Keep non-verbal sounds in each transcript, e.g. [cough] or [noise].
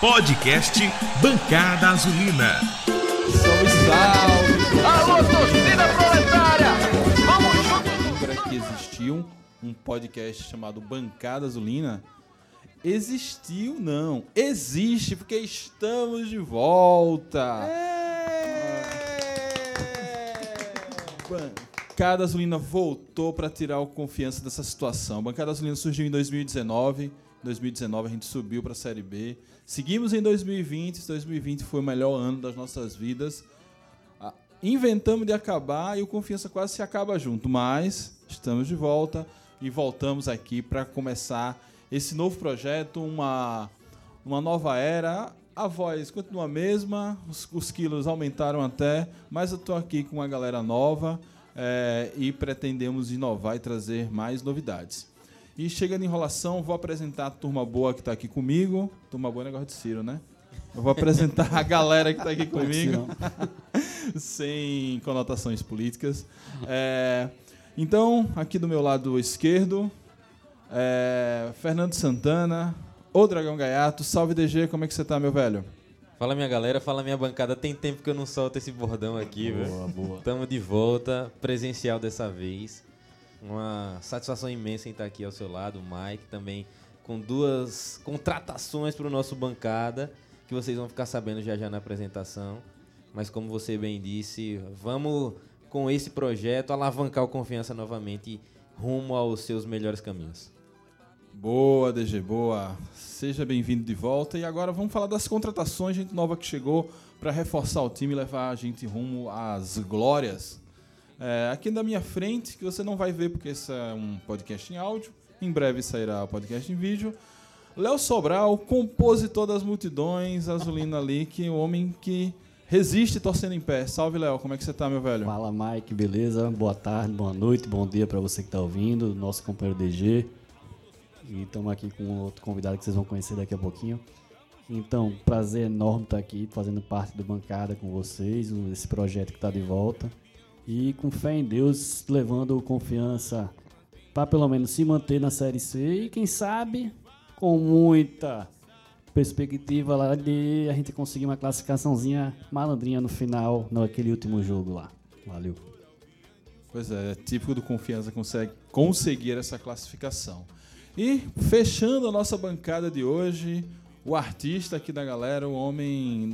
Podcast Bancada Azulina. Salve, salve! Alô, torcida proletária! Vamos juntos! Lembra que existia um podcast chamado Bancada Azulina? Existiu, não. Existe, porque estamos de volta. Bancada Azulina voltou para tirar o confiança dessa situação. Bancada Azulina surgiu em 2019. Em 2019 a gente subiu para a Série B. Seguimos em 2020. 2020 foi o melhor ano das nossas vidas. Inventamos de acabar e o Confiança quase se acaba junto, mas estamos de volta e voltamos aqui para começar esse novo projeto, uma, uma nova era. A voz continua a mesma, os, os quilos aumentaram até, mas eu estou aqui com uma galera nova eh, e pretendemos inovar e trazer mais novidades. E chega de enrolação, vou apresentar a turma boa que está aqui comigo. Turma boa é negócio de Ciro, né? Eu vou apresentar a galera que está aqui [laughs] comigo [laughs] sem conotações políticas. É, então, aqui do meu lado esquerdo, é, Fernando Santana, o Dragão Gaiato. Salve DG, como é que você tá, meu velho? Fala minha galera, fala minha bancada. Tem tempo que eu não solto esse bordão aqui, velho. Boa, boa. Tamo de volta, presencial dessa vez. Uma satisfação imensa em estar aqui ao seu lado, Mike também com duas contratações para o nosso bancada, que vocês vão ficar sabendo já já na apresentação. Mas como você bem disse, vamos com esse projeto alavancar o confiança novamente rumo aos seus melhores caminhos. Boa, DG, boa. Seja bem-vindo de volta. E agora vamos falar das contratações, gente nova que chegou para reforçar o time e levar a gente rumo às glórias. É, aqui na minha frente, que você não vai ver porque esse é um podcast em áudio, em breve sairá o podcast em vídeo. Léo Sobral, compositor das multidões, Azulina Leak, o homem que resiste torcendo em pé. Salve, Léo, como é que você tá, meu velho? Fala Mike, beleza? Boa tarde, boa noite, bom dia para você que está ouvindo, nosso companheiro DG. E estamos aqui com outro convidado que vocês vão conhecer daqui a pouquinho. Então, prazer enorme estar aqui fazendo parte do bancada com vocês, esse projeto que está de volta. E com fé em Deus, levando confiança para pelo menos se manter na Série C e quem sabe com muita perspectiva lá de a gente conseguir uma classificaçãozinha malandrinha no final, naquele último jogo lá. Valeu. Pois é, é típico do Confiança consegue conseguir essa classificação. E fechando a nossa bancada de hoje, o artista aqui da galera, o homem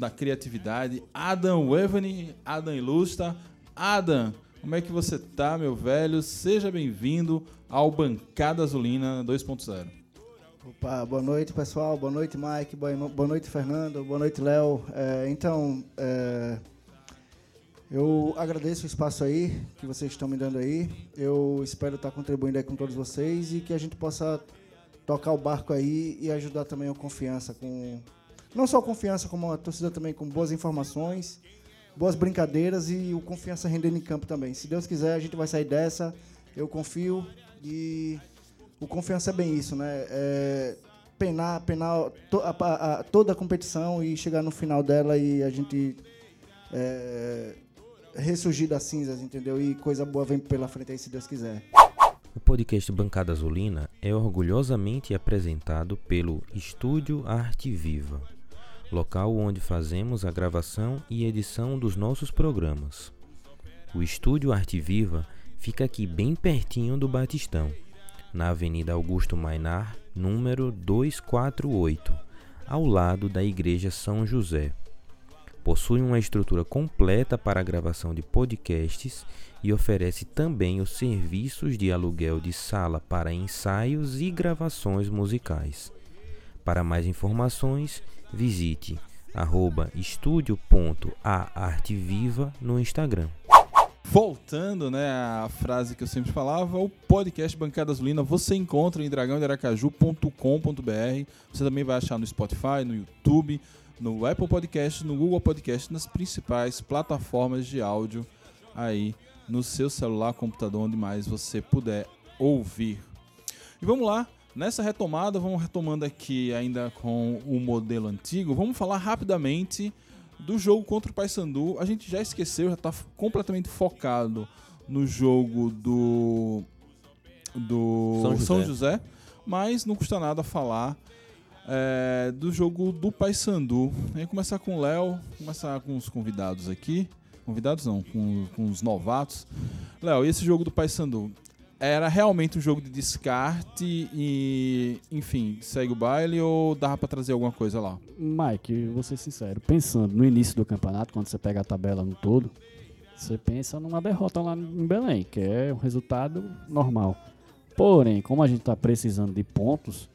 da criatividade, Adam Wevany, Adam Ilustra. Adam, como é que você tá, meu velho? Seja bem-vindo ao Bancada Azulina 2.0. Opa, boa noite pessoal, boa noite Mike, boa no- boa noite Fernando, boa noite Léo. É, então, é, eu agradeço o espaço aí que vocês estão me dando aí. Eu espero estar contribuindo aí com todos vocês e que a gente possa tocar o barco aí e ajudar também a confiança com não só a confiança como a torcida também com boas informações, boas brincadeiras e o confiança rendendo em campo também. Se Deus quiser, a gente vai sair dessa. Eu confio e o confiança é bem isso, né? É penar, penar to- a- a- a- toda a competição e chegar no final dela e a gente é, ressurgir das cinzas, entendeu? E coisa boa vem pela frente aí, se Deus quiser. O podcast Bancada Azulina é orgulhosamente apresentado pelo Estúdio Arte Viva, local onde fazemos a gravação e edição dos nossos programas. O Estúdio Arte Viva fica aqui bem pertinho do Batistão, na Avenida Augusto Mainar, número 248, ao lado da Igreja São José. Possui uma estrutura completa para a gravação de podcasts e oferece também os serviços de aluguel de sala para ensaios e gravações musicais. Para mais informações, visite arroba no Instagram. Voltando, né, à frase que eu sempre falava, o podcast Bancada Azulina você encontra em dragãodearacaju.com.br. Você também vai achar no Spotify, no YouTube, no Apple Podcast, no Google Podcast, nas principais plataformas de áudio aí no seu celular, computador, onde mais você puder ouvir. E vamos lá, nessa retomada, vamos retomando aqui ainda com o modelo antigo, vamos falar rapidamente do jogo contra o Paysandu. A gente já esqueceu, já está completamente focado no jogo do do São São José. José, mas não custa nada falar É, do jogo do Paysandu. Vamos começar com o Léo, começar com os convidados aqui. Convidados não, com, com os novatos. Léo, e esse jogo do Paysandu? Era realmente um jogo de descarte e, enfim, segue o baile ou dava pra trazer alguma coisa lá? Mike, vou ser sincero, pensando no início do campeonato, quando você pega a tabela no todo, você pensa numa derrota lá em Belém, que é um resultado normal. Porém, como a gente está precisando de pontos,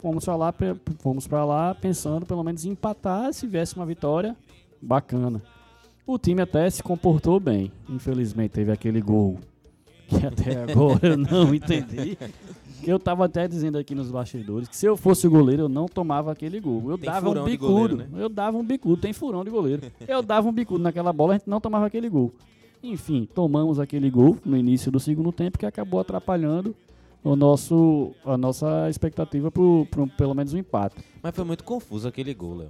fomos para lá, fomos pra lá pensando pelo menos em empatar, se viesse uma vitória, bacana. O time até se comportou bem. Infelizmente teve aquele gol que até agora eu não [laughs] entendi. Eu tava até dizendo aqui nos bastidores que se eu fosse o goleiro eu não tomava aquele gol. Eu Tem dava um bicudo. goleiro, né? Eu dava um bicudo, tem furão de goleiro. Eu dava um bicudo naquela bola, a gente não tomava aquele gol. Enfim, tomamos aquele gol no início do segundo tempo que acabou atrapalhando o nosso, a nossa expectativa pro, pro pelo menos um empate. Mas foi muito confuso aquele gol, Léo.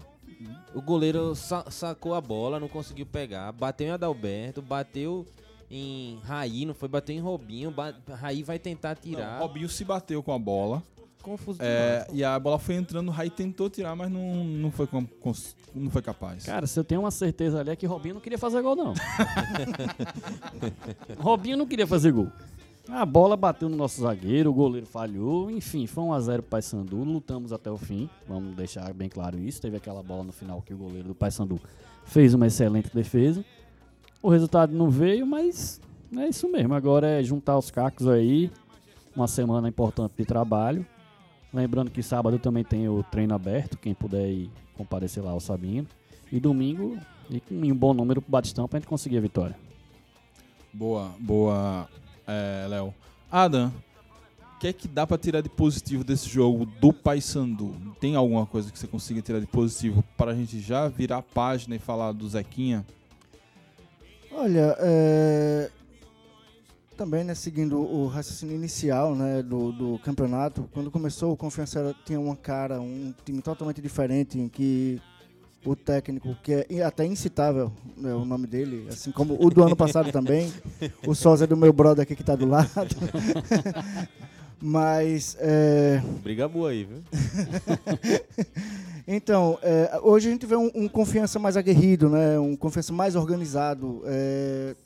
O goleiro sa- sacou a bola, não conseguiu pegar, bateu em Adalberto, bateu em Raí, não foi, bateu em Robinho, ba Raí vai tentar Não, tirar. Robinho se bateu com a bola. Confuso É, demais. e a bola foi entrando, o Rai tentou tirar, mas não, não, foi, com- cons- não foi capaz. Cara, se eu tenho uma certeza ali é que Robinho não queria fazer gol, não. [laughs] Robinho não queria fazer gol. A bola bateu no nosso zagueiro, o goleiro falhou, enfim, foi 1x0 pro Paysandu, lutamos até o fim, vamos deixar bem claro isso. Teve aquela bola no final que o goleiro do Paysandu fez uma excelente defesa. O resultado não veio, mas é isso mesmo. Agora é juntar os cacos aí, uma semana importante de trabalho. Lembrando que sábado também tem o treino aberto, quem puder ir comparecer lá ao Sabino. E domingo, e com um bom número pro Batistão pra gente conseguir a vitória. Boa, boa, é, Léo. Adam, o que é que dá pra tirar de positivo desse jogo do Paysandu? Tem alguma coisa que você consiga tirar de positivo para a gente já virar a página e falar do Zequinha? Olha, é, também, né, seguindo o raciocínio inicial, né, do, do campeonato, quando começou o Confiança tinha uma cara, um time totalmente diferente, em que o técnico, que é até incitável né, o nome dele, assim como o do ano passado também, [laughs] o Sosa é do meu brother aqui que tá do lado. [laughs] Mas é, Briga boa aí, viu? [laughs] Então, é, hoje a gente vê um, um confiança mais aguerrido, né? Um confiança mais organizado. é,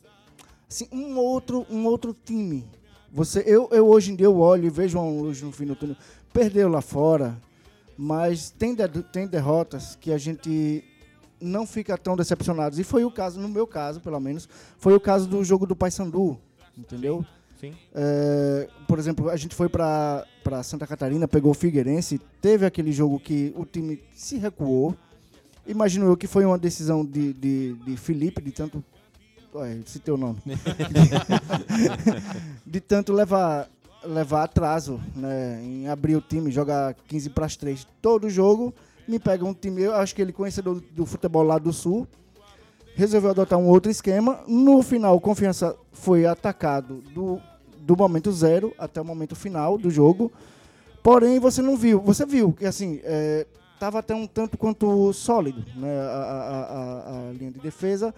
assim, um outro, um outro time. Você, eu, eu hoje em dia eu olho e vejo uma luz no fim do túnel. Perdeu lá fora, mas tem, de- tem derrotas que a gente não fica tão decepcionados. E foi o caso, no meu caso, pelo menos, foi o caso do jogo do Paysandu, entendeu? Sim. É, por exemplo, a gente foi para Santa Catarina, pegou o Figueirense, teve aquele jogo que o time se recuou. Imagino eu que foi uma decisão de, de, de Felipe, de tanto. Ué, citei o nome. [laughs] de tanto levar, levar atraso né, em abrir o time, jogar 15 para as 3 todo jogo. Me pega um time, eu acho que ele conhecedor do, do futebol lá do Sul, resolveu adotar um outro esquema. No final, o Confiança foi atacado do, do momento zero até o momento final do jogo. Porém, você não viu. Você viu que assim estava até um tanto quanto sólido né, a, a- a- linha de defesa,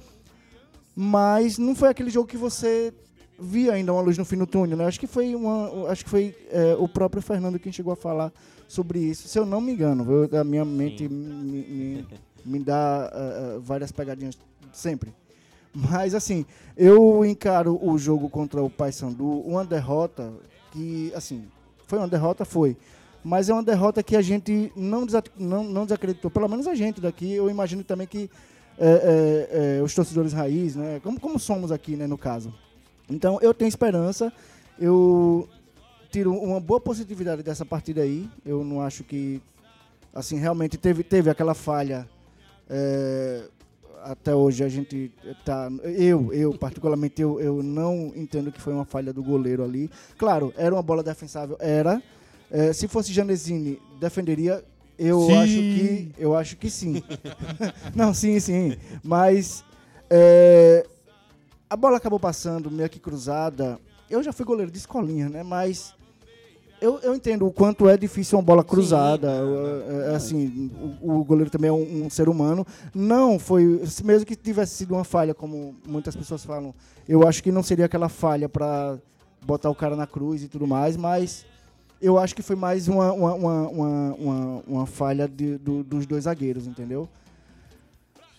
mas não foi aquele jogo que você via ainda uma luz no fim do túnel. Né? Acho que foi uma, acho que foi é, o próprio Fernando quem chegou a falar sobre isso. Se eu não me engano, viu? a minha mente me, me, me dá ah, várias pegadinhas sempre. Mas assim, eu encaro o jogo contra o Paysandu uma derrota que, assim, foi uma derrota, foi. Mas é uma derrota que a gente não, não, não desacreditou. Pelo menos a gente daqui, eu imagino também que é, é, é, os torcedores raiz, né? Como, como somos aqui, né, no caso. Então eu tenho esperança. Eu tiro uma boa positividade dessa partida aí. Eu não acho que assim realmente teve, teve aquela falha. é, até hoje a gente tá. Eu, eu particularmente, eu, eu não entendo que foi uma falha do goleiro ali. Claro, era uma bola defensável, era. É, se fosse Janesini, defenderia. Eu Sim. acho que. Eu acho que sim. [laughs] não, sim, sim. Mas. é, a bola acabou passando meio que cruzada. Eu já fui goleiro de escolinha, né? Mas eu, eu entendo o quanto é difícil uma bola cruzada. É, é, assim, o, o goleiro também é um, um ser humano. Não foi, mesmo que tivesse sido uma falha, como muitas pessoas falam, eu acho que não seria aquela falha para botar o cara na cruz e tudo mais, mas eu acho que foi mais uma, uma, uma, uma, uma- uma falha de- do- dos dois zagueiros, entendeu?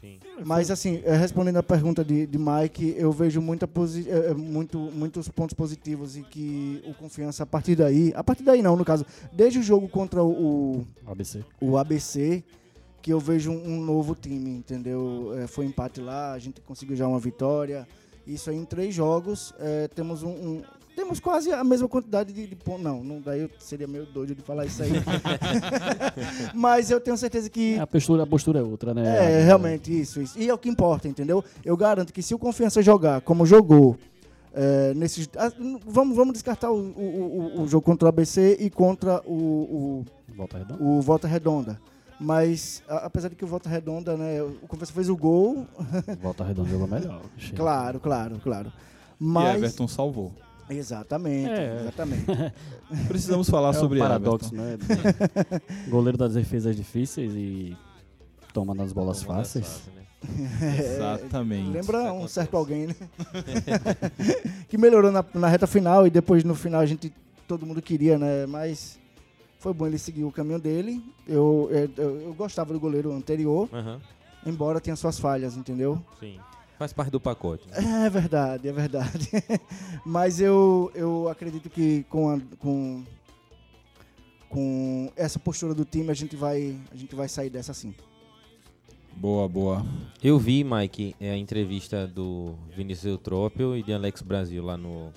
Sim. Mas assim, eh, respondendo a pergunta de, de Mike, eu vejo muita posi eh, eh, muito, muitos pontos positivos e que o Confiança, a partir daí, a partir daí não, no caso, desde o jogo contra o, ABC. o ABC, que eu vejo um, novo time, entendeu? Eh, foi empate lá, a gente conseguiu já uma vitória. Isso aí em três jogos, eh, temos um, um- temos quase a mesma quantidade de, de pontos. Não, não, daí eu seria meio doido de falar isso aí. [laughs] Mas eu tenho certeza que a, postura, a postura é outra, né? é, realmente, isso, isso. E é o que importa, entendeu? Eu garanto que se o Confiança jogar como jogou é, nesses. ah, vamos, vamos descartar o, o, o- o jogo contra o ABC e contra o, Volta redonda. o, Volta Redonda. Mas, a- apesar de que o Volta Redonda, né, o Confiança fez o gol, Volta redonda jogou melhor. [laughs] Claro, claro, claro. E Mas. Everton salvou. Exatamente, É. exatamente. [laughs] Precisamos falar É sobre um paradoxo, Everton. né? [laughs] Goleiro das defesas difíceis e tomando as bolas as fáceis. [laughs] fáceis, né? Exatamente. Lembra um certo alguém, né? que melhorou na, na reta final e depois no final a gente todo mundo queria, né? Mas foi bom ele seguir o caminho dele. Eu, eu, eu- gostava do goleiro anterior, Aham, embora tenha suas falhas, entendeu? sim. Faz parte do pacote. né? É verdade, é verdade. [laughs] Mas eu, eu acredito que com, a- com, com essa postura do time a gente vai, a gente vai sair dessa sim. Boa, boa. Eu vi, Mike, é, a entrevista do Vinícius Eutrópio e de Alex Brasil lá no,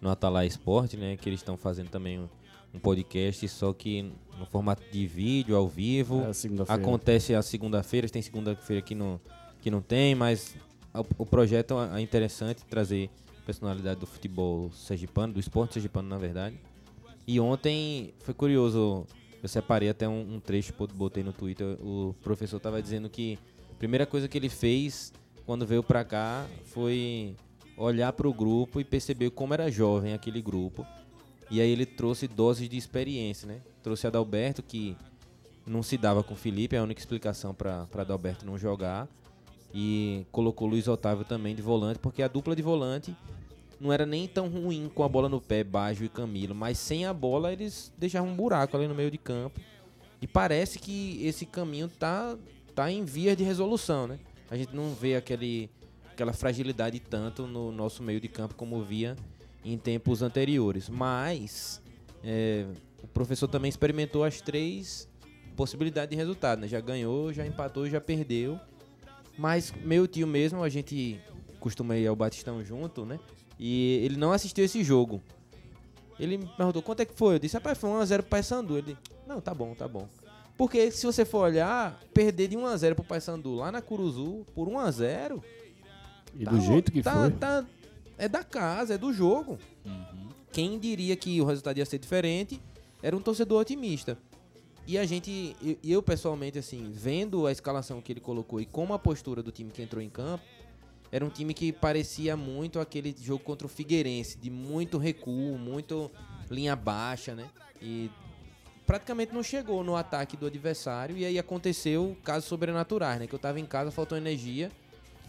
no Atalaya Esporte, né? Que eles estão fazendo também um, um podcast, só que no formato de vídeo, ao vivo. É, segunda-feira. Acontece a segunda-feira, tem segunda-feira que não, que não tem, mas o, o projeto é interessante trazer personalidade do futebol sergipano, do esporte sergipano, na verdade. E ontem foi curioso, eu separei até um, um trecho, bot- botei no Twitter, o professor estava dizendo que a primeira coisa que ele fez quando veio pra cá foi olhar pro grupo e perceber como era jovem aquele grupo. E aí ele trouxe doses de experiência, né? Trouxe Adalberto, que não se dava com o Felipe, é a única explicação para Adalberto não jogar. E colocou Luiz Otávio também de volante, porque a dupla de volante não era nem tão ruim com a bola no pé, Baggio e Camilo, mas sem a bola eles deixavam um buraco ali no meio de campo. E parece que esse caminho tá, tá em vias de resolução, né? A gente não vê aquele, aquela fragilidade tanto no nosso meio de campo como via em tempos anteriores. Mas é, o professor também experimentou as três possibilidades de resultado, né? Já ganhou, já empatou, já perdeu. Mas meu tio mesmo, a gente costuma ir ao Batistão junto, né? E ele não assistiu esse jogo. Ele me perguntou quanto é que foi. Eu disse, rapaz, foi 1x0 pro Paysandu. Ele, não, tá bom, tá bom. Porque se você for olhar, perder de 1x0 pro Paysandu lá na Curuzu por 1x0. E tá do jeito que tá- foi. tá- é da casa, é do jogo. Quem diria que o resultado ia ser diferente era um torcedor otimista. E a gente, eu pessoalmente, assim, vendo a escalação que ele colocou e como a postura do time que entrou em campo, era um time que parecia muito aquele jogo contra o Figueirense, de muito recuo, muito linha baixa, né? E praticamente não chegou no ataque do adversário. E aí aconteceu casos sobrenaturais, né? Que eu tava em casa, faltou energia.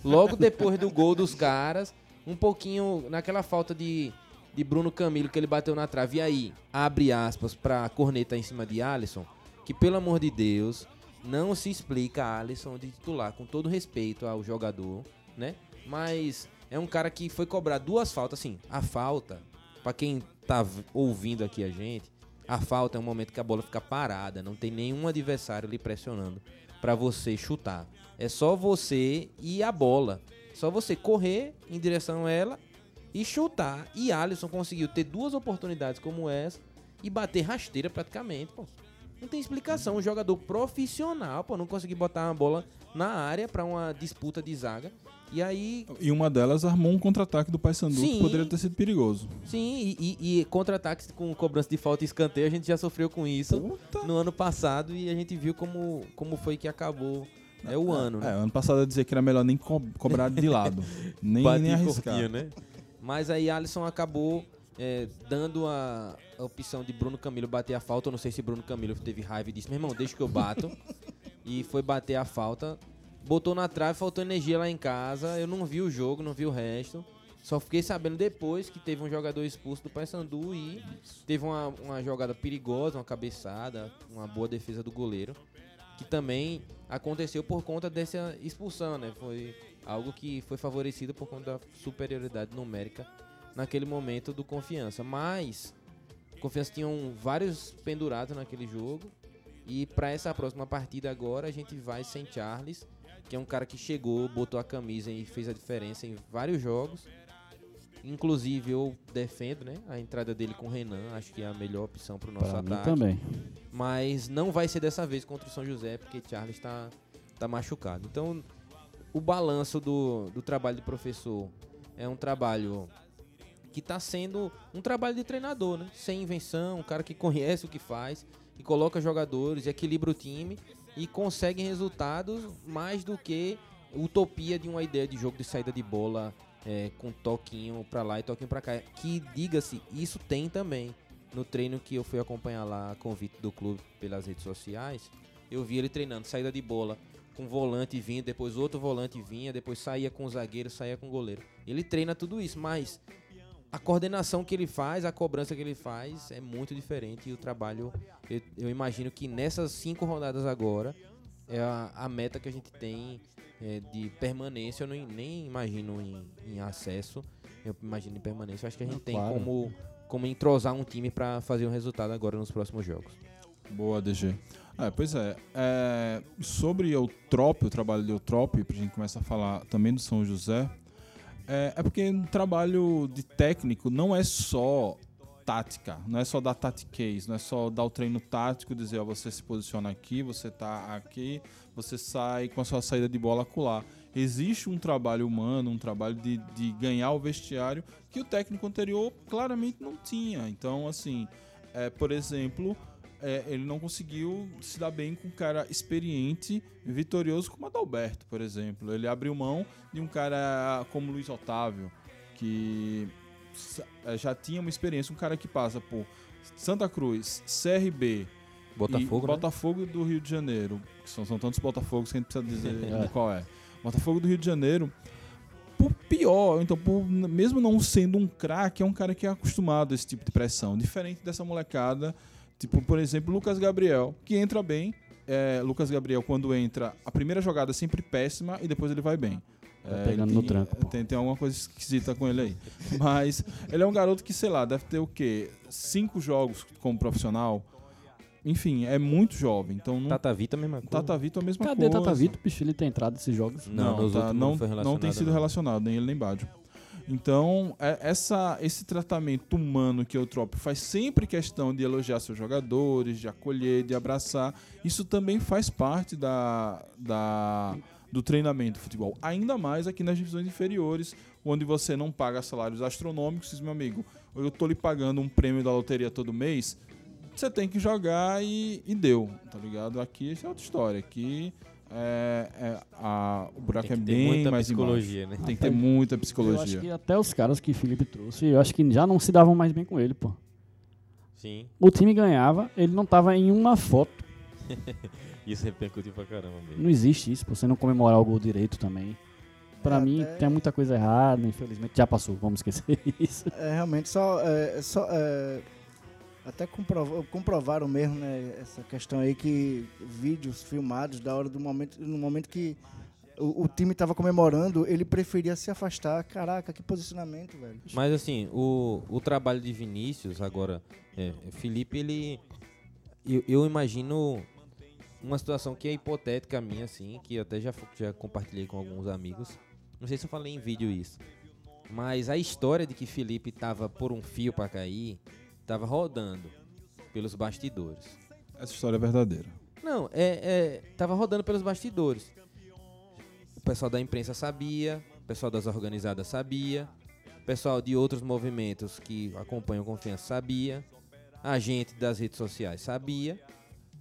Logo depois do gol dos caras, um pouquinho naquela falta de, de Bruno Camilo que ele bateu na trave. E aí, abre aspas pra corneta em cima de Alisson, que pelo amor de Deus, não se explica Alisson de titular, com todo respeito ao jogador, né? Mas é um cara que foi cobrar duas faltas, assim, a falta, pra quem tá ouvindo aqui a gente, a falta é um momento que a bola fica parada, não tem nenhum adversário lhe pressionando pra você chutar. É só você e a bola. Só você correr em direção a ela e chutar. E Alisson conseguiu ter duas oportunidades como essa e bater rasteira praticamente, pô. Não tem explicação. Um jogador profissional, pô, não conseguir botar uma bola na área pra uma disputa de zaga. E aí, E uma delas armou um contra-ataque do Paysandu que poderia ter sido perigoso. sim, e, e- e contra-ataques com cobrança de falta e escanteio, a gente já sofreu com isso Puta. no ano passado e a gente viu como, como foi que acabou é, o ano, né? É, ano passado eu dizia que era melhor nem co- cobrar de lado. [laughs] nem, nem arriscar. corpinho, né? Mas aí Alisson acabou é, dando a, a opção de Bruno Camilo bater a falta. Eu não sei se Bruno Camilo teve raiva e disse, meu irmão, deixa que eu bato. [laughs] e foi bater a falta. Botou na trave, faltou energia lá em casa. Eu não vi o jogo, não vi o resto. Só fiquei sabendo depois que teve um jogador expulso do Paysandu e teve uma, uma jogada perigosa, uma cabeçada, uma boa defesa do goleiro, que também aconteceu por conta dessa expulsão, né? Foi algo que foi favorecido por conta da superioridade numérica naquele momento do Confiança. Mas Confiança tinham vários pendurados naquele jogo e para essa próxima partida agora a gente vai sem Charles, que é um cara que chegou, botou a camisa e fez a diferença em vários jogos. Inclusive eu defendo, né, a entrada dele com o Renan, acho que é a melhor opção para o nosso Pra ataque. também. Mas não vai ser dessa vez contra o São José, porque Charles está tá machucado. Então, o balanço do, do trabalho do professor é um trabalho que está sendo um trabalho de treinador, né? Sem invenção, um cara que conhece o que faz, que coloca jogadores, equilibra o time e consegue resultados mais do que utopia de uma ideia de jogo de saída de bola é, com toquinho pra lá e toquinho pra cá. Que, diga-se, isso tem também. No treino que eu fui acompanhar lá, convite do clube pelas redes sociais, eu vi ele treinando saída de bola com volante vinha, depois outro volante vinha, depois saía com o zagueiro, saía com o goleiro. Ele treina tudo isso, mas a coordenação que ele faz, a cobrança que ele faz é muito diferente e o trabalho, eu, eu imagino que nessas cinco rodadas agora é a, a meta que a gente tem é, de permanência. Eu não, nem imagino em, em acesso, eu imagino em permanência. Eu acho que a gente tem claro. como, como entrosar um time para fazer um resultado agora nos próximos jogos. Boa, DG. Ah, pois é, é, Sobre Eutrop, o trabalho de Eutrop, pra gente começar a falar também do São José, é, é porque um trabalho de técnico não é só tática, não é só dar tatiquez, não é só dar o treino tático, dizer, ó, você se posiciona aqui, você tá aqui, você sai com a sua saída de bola acolá. Existe um trabalho humano, um trabalho de, de ganhar o vestiário que o técnico anterior claramente não tinha. Então, assim, é, por exemplo, é, ele não conseguiu se dar bem com um cara experiente, vitorioso como Adalberto, por exemplo. Ele abriu mão de um cara como Luiz Otávio, que é, já tinha uma experiência, um cara que passa por Santa Cruz, CRB, Botafogo, né? Botafogo do Rio de Janeiro. Que são, são tantos Botafogos que a gente precisa dizer [laughs] É. qual é. Botafogo do Rio de Janeiro. Por pior, então, por- mesmo não sendo um craque, é um cara que é acostumado a esse tipo de pressão. Diferente dessa molecada, tipo, por exemplo, Lucas Gabriel, que entra bem. É, Lucas Gabriel, quando entra, a primeira jogada é sempre péssima e depois ele vai bem. Tá É, pegando no tem- tranco, pô. Tem, tem alguma coisa esquisita com ele aí. [laughs] Mas ele é um garoto que, sei lá, deve ter o quê? Cinco jogos como profissional. Enfim, é muito jovem. Então não. Tata Vita, mesma coisa. Tata Vito é a mesma Cadê coisa. Tata Vitor, bicho? Ele tem entrado nesses jogos. Não, nos tá, não, não foi não tem sido não. relacionado, nem ele nem Bádio. Então, é- essa, esse tratamento humano que o Trop faz sempre questão de elogiar seus jogadores, de acolher, de abraçar, isso também faz parte da, da, do treinamento de futebol. Ainda mais aqui nas divisões inferiores, onde você não paga salários astronômicos, meu amigo, eu tô lhe pagando um prêmio da loteria todo mês, você tem que jogar e, e deu, tá ligado? Aqui é outra história. Aqui é, é, a, o buraco é bem muita mais psicologia, embaixo. né? Tem que ter muita Eu acho psicologia. que até os caras que Felipe trouxe, eu acho que já não se davam mais bem com ele, pô. Sim, O time ganhava, ele não tava em uma foto. [laughs] isso repercutiu pra caramba mesmo. Não existe isso, pô. Você não comemorar o gol direito também. Pra É, mim, até- tem muita coisa errada, infelizmente já passou, vamos esquecer [laughs] isso. É, realmente, só, é, só é, até comprov- comprovaram mesmo, né, essa questão aí que vídeos filmados da hora do momento, no momento que o, o time tava comemorando, ele preferia se afastar. Caraca, que posicionamento, velho. Mas assim, o, o trabalho de Vinícius, agora, é, Felipe, ele. Eu, eu imagino uma situação que é hipotética minha, assim, que eu até já, já compartilhei com alguns amigos. Não sei se eu falei em vídeo isso. Mas a história de que Felipe tava por um fio pra cair, tava rodando pelos bastidores. Essa história é verdadeira. Não, é, é, tava rodando pelos bastidores. O pessoal da imprensa sabia, o pessoal das organizadas sabia, o pessoal de outros movimentos que acompanham Confiança sabia, a gente das redes sociais sabia,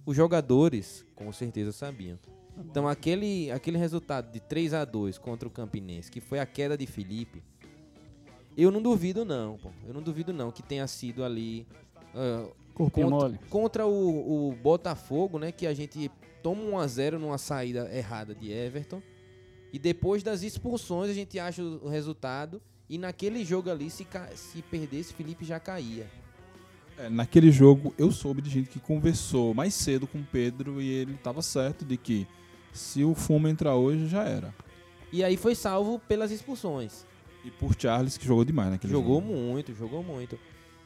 os jogadores com certeza sabiam. Então aquele, aquele resultado de 3 a 2 contra o Campinense, que foi a queda de Felipe, eu não duvido não, pô. Eu não duvido não que tenha sido ali Corpinho contra, mole. contra o, o Botafogo, né? Que a gente toma 1 a 0 numa saída errada de Everton. E depois das expulsões a gente acha o, resultado E naquele jogo ali, se, se perdesse, Felipe já caía. É, naquele jogo, eu soube de gente que conversou mais cedo com o Pedro e ele tava certo de que se o Fumo entrar hoje, já era. E aí foi salvo pelas expulsões. E por Charles, que jogou demais naquele jogou jogo. muito, jogou muito.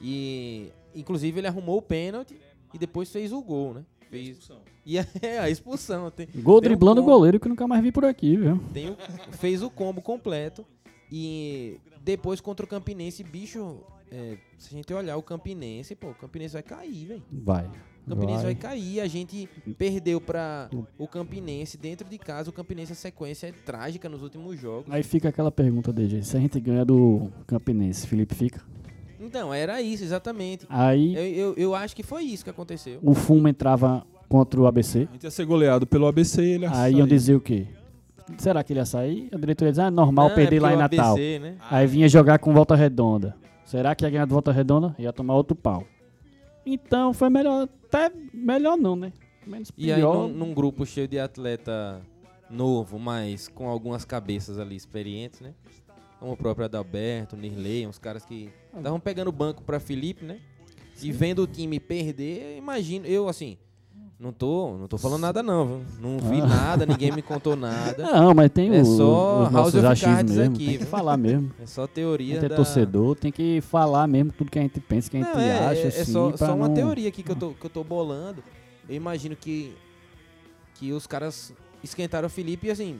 E inclusive ele arrumou o pênalti e depois fez o gol, né? Fez [laughs] e a, é, a expulsão. Tem, Gol tem driblando o goleiro que nunca mais vi por aqui, viu? tem o- fez o combo completo. E depois contra o Campinense, bicho, é, se a gente olhar o Campinense, pô, o Campinense vai cair, velho. Vai. O Campinense vai. vai. cair, a gente perdeu pra o Campinense dentro de casa. O Campinense, a sequência é trágica nos últimos jogos. Aí fica aquela pergunta, DG. Se a gente ganha do Campinense, Felipe fica? Então, era isso, exatamente. Aí Eu, eu, eu acho que foi isso que aconteceu. o Fumo entrava contra o ABC. A gente ia ser goleado pelo ABC e ele ia Aí sair. iam dizer o quê? Será que ele ia sair? A diretoria ia dizer, ah, normal Não, perder é lá em o Natal. ABC, né? Aí vinha jogar com volta redonda. Será que ia ganhar de volta redonda? Ia tomar outro pau. Então foi melhor, até melhor não, né? Menos E aí, pior. num, num grupo cheio de atleta novo, mas com algumas cabeças ali experientes, né? Como o próprio Adalberto, Nirley, uns caras que estavam pegando banco pra Felipe, né? E vendo o time perder, imagino, eu assim, não tô, não tô falando nada não, viu? Não vi Ah. nada, ninguém me contou nada. [laughs] Não, mas tem É o, só os House nossos achismos mesmo. aqui, tem que falar mesmo. [laughs] É só teoria é da... torcedor, tem que falar mesmo tudo que a gente pensa, que a gente Não, é, acha, é, assim, é só, só uma não- teoria aqui que eu, tô, que eu tô bolando. Eu imagino que, que os caras esquentaram o Felipe e assim,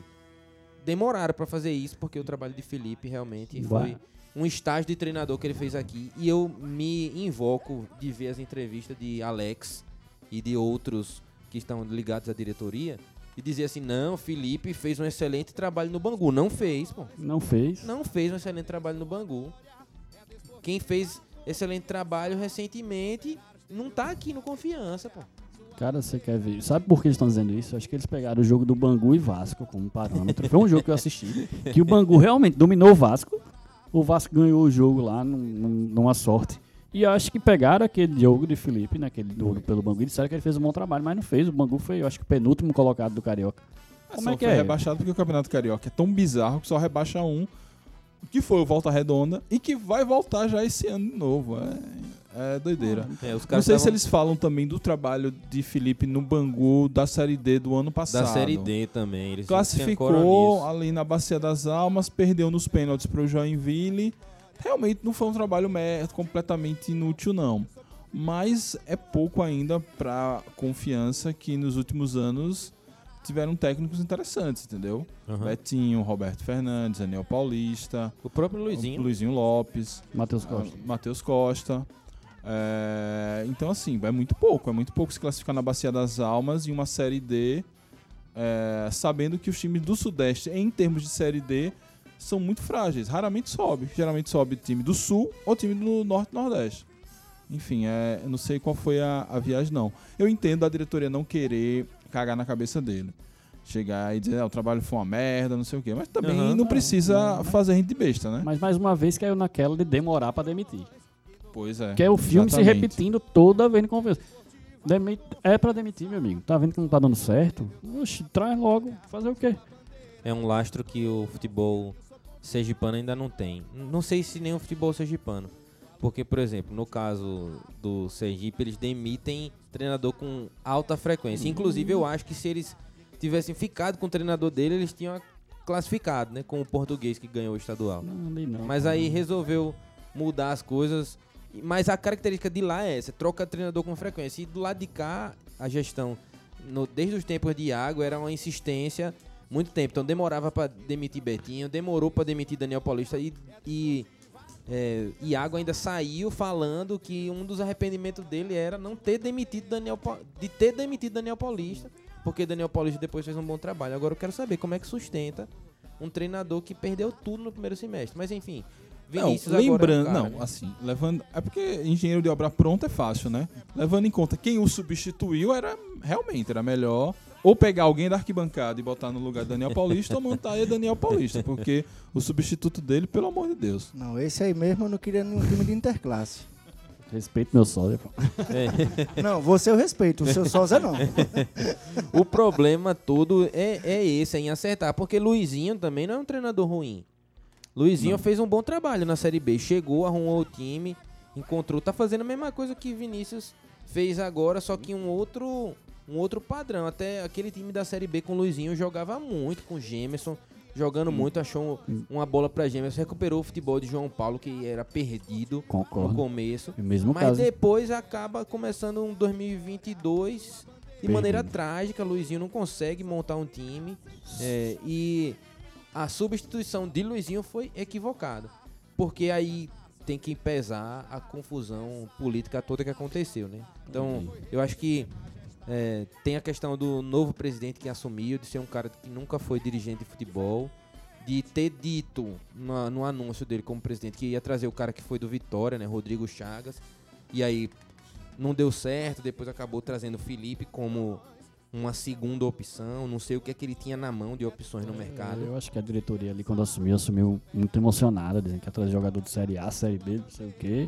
demoraram pra fazer isso, porque o trabalho de Felipe realmente foi um estágio de treinador que ele fez aqui. E eu me invoco de ver as entrevistas de Alex e de outros que estão ligados à diretoria e dizer assim: não, Felipe fez um excelente trabalho no Bangu. Não fez, pô Não fez. não fez um excelente trabalho no Bangu. Quem fez excelente trabalho recentemente não tá aqui no Confiança, pô. Cara, você quer ver. Sabe por que eles estão dizendo isso? Acho que eles pegaram o jogo do Bangu e Vasco como parâmetro. Foi um jogo que eu assisti. Que o Bangu realmente dominou o Vasco. O Vasco ganhou o jogo lá num- num- numa sorte. E eu acho que pegaram aquele jogo de Felipe, naquele jogo pelo Bangu, e disseram que ele fez um bom trabalho, mas não fez. O Bangu foi, eu acho que, o penúltimo colocado do Carioca. É, Como só é que foi é? rebaixado porque o Campeonato Carioca é tão bizarro que só rebaixa um, que foi o Volta Redonda, e que vai voltar já esse ano de novo. É, é doideira. É, os Não caras sei se tavam eles falam também do trabalho de Felipe no Bangu da Série D do ano passado. da Série D também. Eles se Classificou ali na Bacia das Almas, perdeu nos pênaltis pro Joinville. Realmente não foi um trabalho me- completamente inútil, não. Mas é pouco ainda pra confiança que nos últimos anos tiveram técnicos interessantes, entendeu? Aham. Betinho, Roberto Fernandes, Daniel Paulista, O próprio Luizinho. Luizinho Lopes, Matheus Costa. ah, Matheus Costa. É, então, assim, é muito pouco. É muito pouco se classificar na Bacia das Almas em uma Série D, é, sabendo que os times do Sudeste, em termos de Série D, são muito frágeis. Raramente sobe. Geralmente sobe time do Sul ou time do Norte e Nordeste. Enfim, é, eu não sei qual foi a, a viagem, não. Eu entendo a diretoria não querer cagar na cabeça dele. Chegar e dizer, ah, o trabalho foi uma merda, não sei o quê. Mas também Aham. não precisa fazer a gente de besta, né? Mas mais uma vez caiu naquela de demorar pra demitir. Pois é. Que é o filme se exatamente. repetindo toda vez no conversa. Demi- É pra demitir, meu amigo. Tá vendo que não tá dando certo? Oxi, traz logo. Fazer o quê? É um lastro que o futebol sergipano ainda não tem. Não sei se nem o futebol sergipano. Porque, por exemplo, no caso do Sergipe, eles demitem treinador com alta frequência. Inclusive, eu acho que se eles tivessem ficado com o treinador dele, eles tinham classificado, né? Com o português que ganhou o estadual. Não, não. Mas aí resolveu mudar as coisas. Mas a característica de lá é essa, troca treinador com frequência. E do lado de cá, a gestão, no- desde os tempos de Iago, era uma insistência muito tempo. Então demorava pra demitir Betinho, demorou pra demitir Daniel Paulista e, e é, Iago ainda saiu falando que um dos arrependimentos dele era não ter demitido Daniel de ter demitido Daniel Paulista, porque Daniel Paulista depois fez um bom trabalho. Agora eu quero saber como é que sustenta um treinador que perdeu tudo no primeiro semestre. Mas enfim, Vinícius não, agora é lembrando, cara, não, né? assim, levando, é porque engenheiro de obra pronta é fácil, né? Levando em conta quem o substituiu era realmente era melhor ou pegar alguém da arquibancada e botar no lugar de Daniel Paulista ou montar aí Daniel Paulista, porque o substituto dele, pelo amor de Deus. Não, esse aí mesmo eu não queria num time de interclasse. Respeito meu pô. É. [laughs] Não, você eu respeito, o seu sósia não. O problema todo é, é esse, é em acertar. Porque Luizinho também não é um treinador ruim. Luizinho fez um bom trabalho na Série B. Chegou, arrumou o time, encontrou. Tá fazendo a mesma coisa que Vinícius fez agora, só que um outro, um outro padrão. Até aquele time da Série B com o Luizinho jogava muito com o Gemerson. Jogando muito, achou uma bola pra Gemerson. Recuperou o futebol de João Paulo, que era perdido no Concordo. começo. É o mesmo Mas caso. depois acaba começando um 2022 de Perdido. maneira trágica. Luizinho não consegue montar um time. é, e a substituição de Luizinho foi equivocada. Porque aí tem que pesar a confusão política toda que aconteceu, né? Então, eu acho que é, tem a questão do novo presidente que assumiu, de ser um cara que nunca foi dirigente de futebol, de ter dito na- no anúncio dele como presidente que ia trazer o cara que foi do Vitória, né, Rodrigo Chagas, e aí não deu certo, depois acabou trazendo o Felipe como uma segunda opção, não sei o que é que ele tinha na mão de opções no mercado. Eu acho que a diretoria ali, quando assumiu, assumiu muito emocionada, dizendo que ia trazer jogador de Série A, Série B, não sei o quê.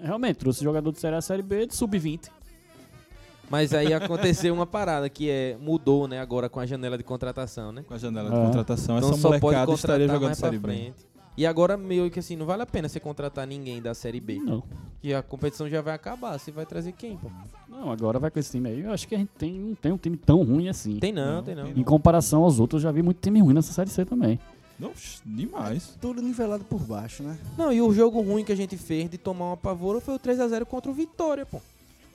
Realmente, trouxe jogador de Série A, Série B, de Sub-20. Mas aí aconteceu uma parada que é mudou, né, agora com a janela de contratação, né? Com a janela de É. contratação, Então essa só pode molecada estaria jogando Série B. E agora meio que assim, não vale a pena você contratar ninguém da Série B. Não. Que a competição já vai acabar. Você vai trazer quem, pô? Não, agora vai com esse time aí. Eu acho que a gente tem, não tem um time tão ruim assim. Tem não, Não, tem não. Em comparação aos outros, eu já vi muito time ruim nessa Série C também. Não, demais. Tudo nivelado por baixo, né? Não, e o jogo ruim que a gente fez de tomar uma pavora foi o 3x0 contra o Vitória, pô.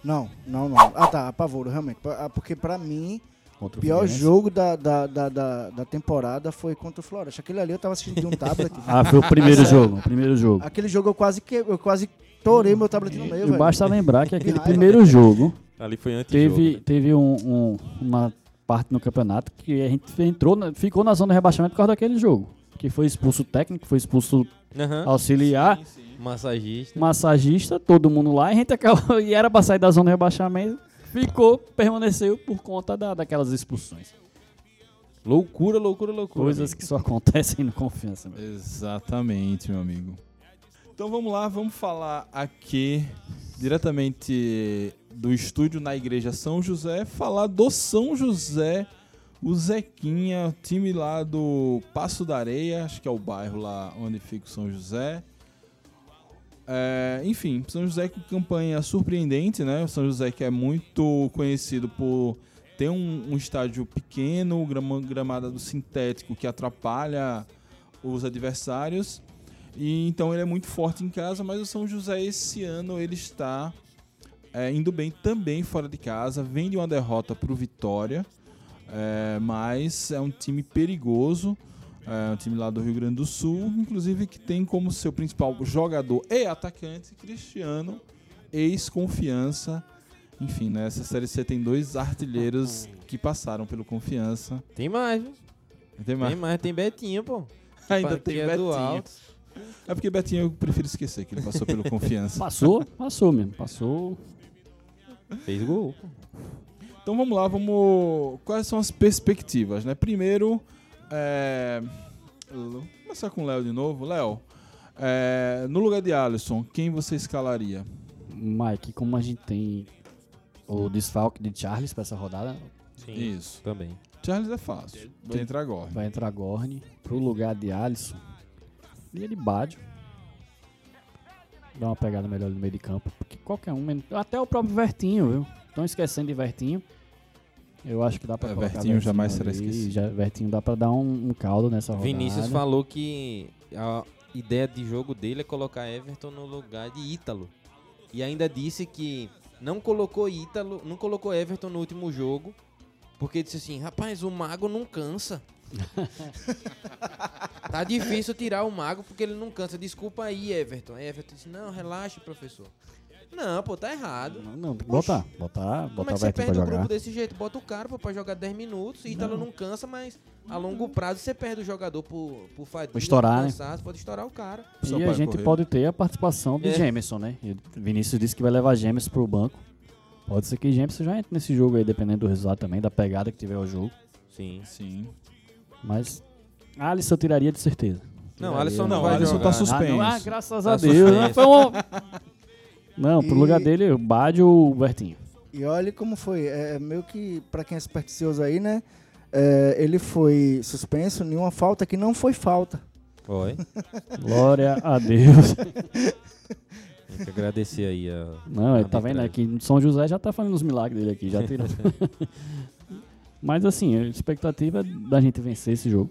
Não, não, não. Ah, tá, apavoro, realmente. Ah, Porque pra mim, Contra o pior jogo da, da, da, da, da temporada foi contra o Floresta. Aquele ali eu tava assistindo de um [laughs] tablet. Ah, foi o primeiro jogo. O primeiro jogo. Aquele jogo eu quase que eu quase torei meu tablet no meio, E velho. basta lembrar que aquele [laughs] primeiro jogo Ali foi antes teve, teve um- um- uma parte no campeonato que a gente entrou, ficou na zona de rebaixamento por causa daquele jogo. Que foi expulso o técnico, foi expulso Aham. auxiliar, Massagista. massagista, todo mundo lá, e a gente acabou, [laughs] e era pra sair da zona de rebaixamento, ficou, permaneceu por conta da, daquelas expulsões. Loucura, loucura, loucura. Coisas amigo. que só acontecem [laughs] no confiança. mesmo. Exatamente, meu amigo. Então vamos lá, vamos falar aqui diretamente do estúdio na Igreja São José, falar do São José, o Zequinha, time lá do Passo da Areia, acho que é o bairro lá onde fica o São José. É, enfim, São José com campanha surpreendente, né? O São José que é muito conhecido por ter um, um estádio pequeno, grama, gramado do sintético que atrapalha os adversários. E então ele é muito forte em casa, mas o São José esse ano ele está é, indo bem também fora de casa, vem de uma derrota para o Vitória, é, mas é um time perigoso, é um time lá do Rio Grande do Sul, inclusive que tem como seu principal jogador e atacante Cristiano, ex-confiança. Enfim, nessa série C tem dois artilheiros que passaram pelo confiança. Tem mais, viu? Tem mais. Tem mais, tem Betinho, pô. [laughs] Ainda tem é Betinho. alto. É porque Betinho eu prefiro esquecer que ele passou pelo [laughs] confiança. Passou, passou mesmo, passou. Fez gol. pô. Então vamos lá, vamos. Quais são as perspectivas, né? Primeiro, é... vou começar com o Léo de novo. Léo, é, no lugar de Alisson, quem você escalaria? Mike, como a gente tem o desfalque de Charles pra essa rodada, Sim. Isso. Também. Charles é fácil. Vai entrar agora. vai entrar Gorne pro lugar de Alisson. E ele Badio. Dá uma pegada melhor no meio de campo. Porque qualquer um, até o próprio Vertinho, viu? Estão esquecendo de Vertinho. Eu acho que dá pra É, colocar Vertinho jamais será esquecido. Já, Vertinho dá pra dar um, um caldo nessa rodada. Vinícius falou que a ideia de jogo dele é colocar Everton no lugar de Ítalo. E ainda disse que não colocou Ítalo, não colocou Everton no último jogo, porque disse assim, rapaz, o mago não cansa. [laughs] tá difícil tirar o mago porque ele não cansa. Desculpa aí, Everton. Everton disse, não, relaxa, professor. Não, pô, tá errado. Não, não, tem que botar. Botar, Como botar é o que você perde o jogar. grupo desse jeito? Bota o cara pô, pra jogar 10 minutos. Ítalo não. cansa, mas a longo prazo você perde o jogador por, por fadiga. Estourar, por né? cansaço, Pode estourar o cara. Só E a gente correr. pode ter a participação de É. Jameson, né? E o Vinícius disse que vai levar Jameson pro banco. Pode ser que Jameson já entre nesse jogo aí, dependendo do resultado também, da pegada que tiver o jogo. Sim. Sim. Mas Alisson eu tiraria de certeza. Não, Tiraria. Alisson não, Não, vai Alisson jogar. tá né? suspenso. Ah, não, ah, graças Tá a Deus. né? Foi um... [laughs] Não, pro E- lugar dele, o Badio ou o Bertinho. E olha como foi. É meio que, pra quem é supersticioso aí, né? é, ele foi suspenso em uma falta que não foi falta. Oi. [laughs] Glória a Deus. [laughs] Tem que agradecer aí a. Não, ele tá vendo aqui, São José já tá fazendo os milagres dele aqui, já tirou. [laughs] mas assim, a expectativa é da gente vencer esse jogo.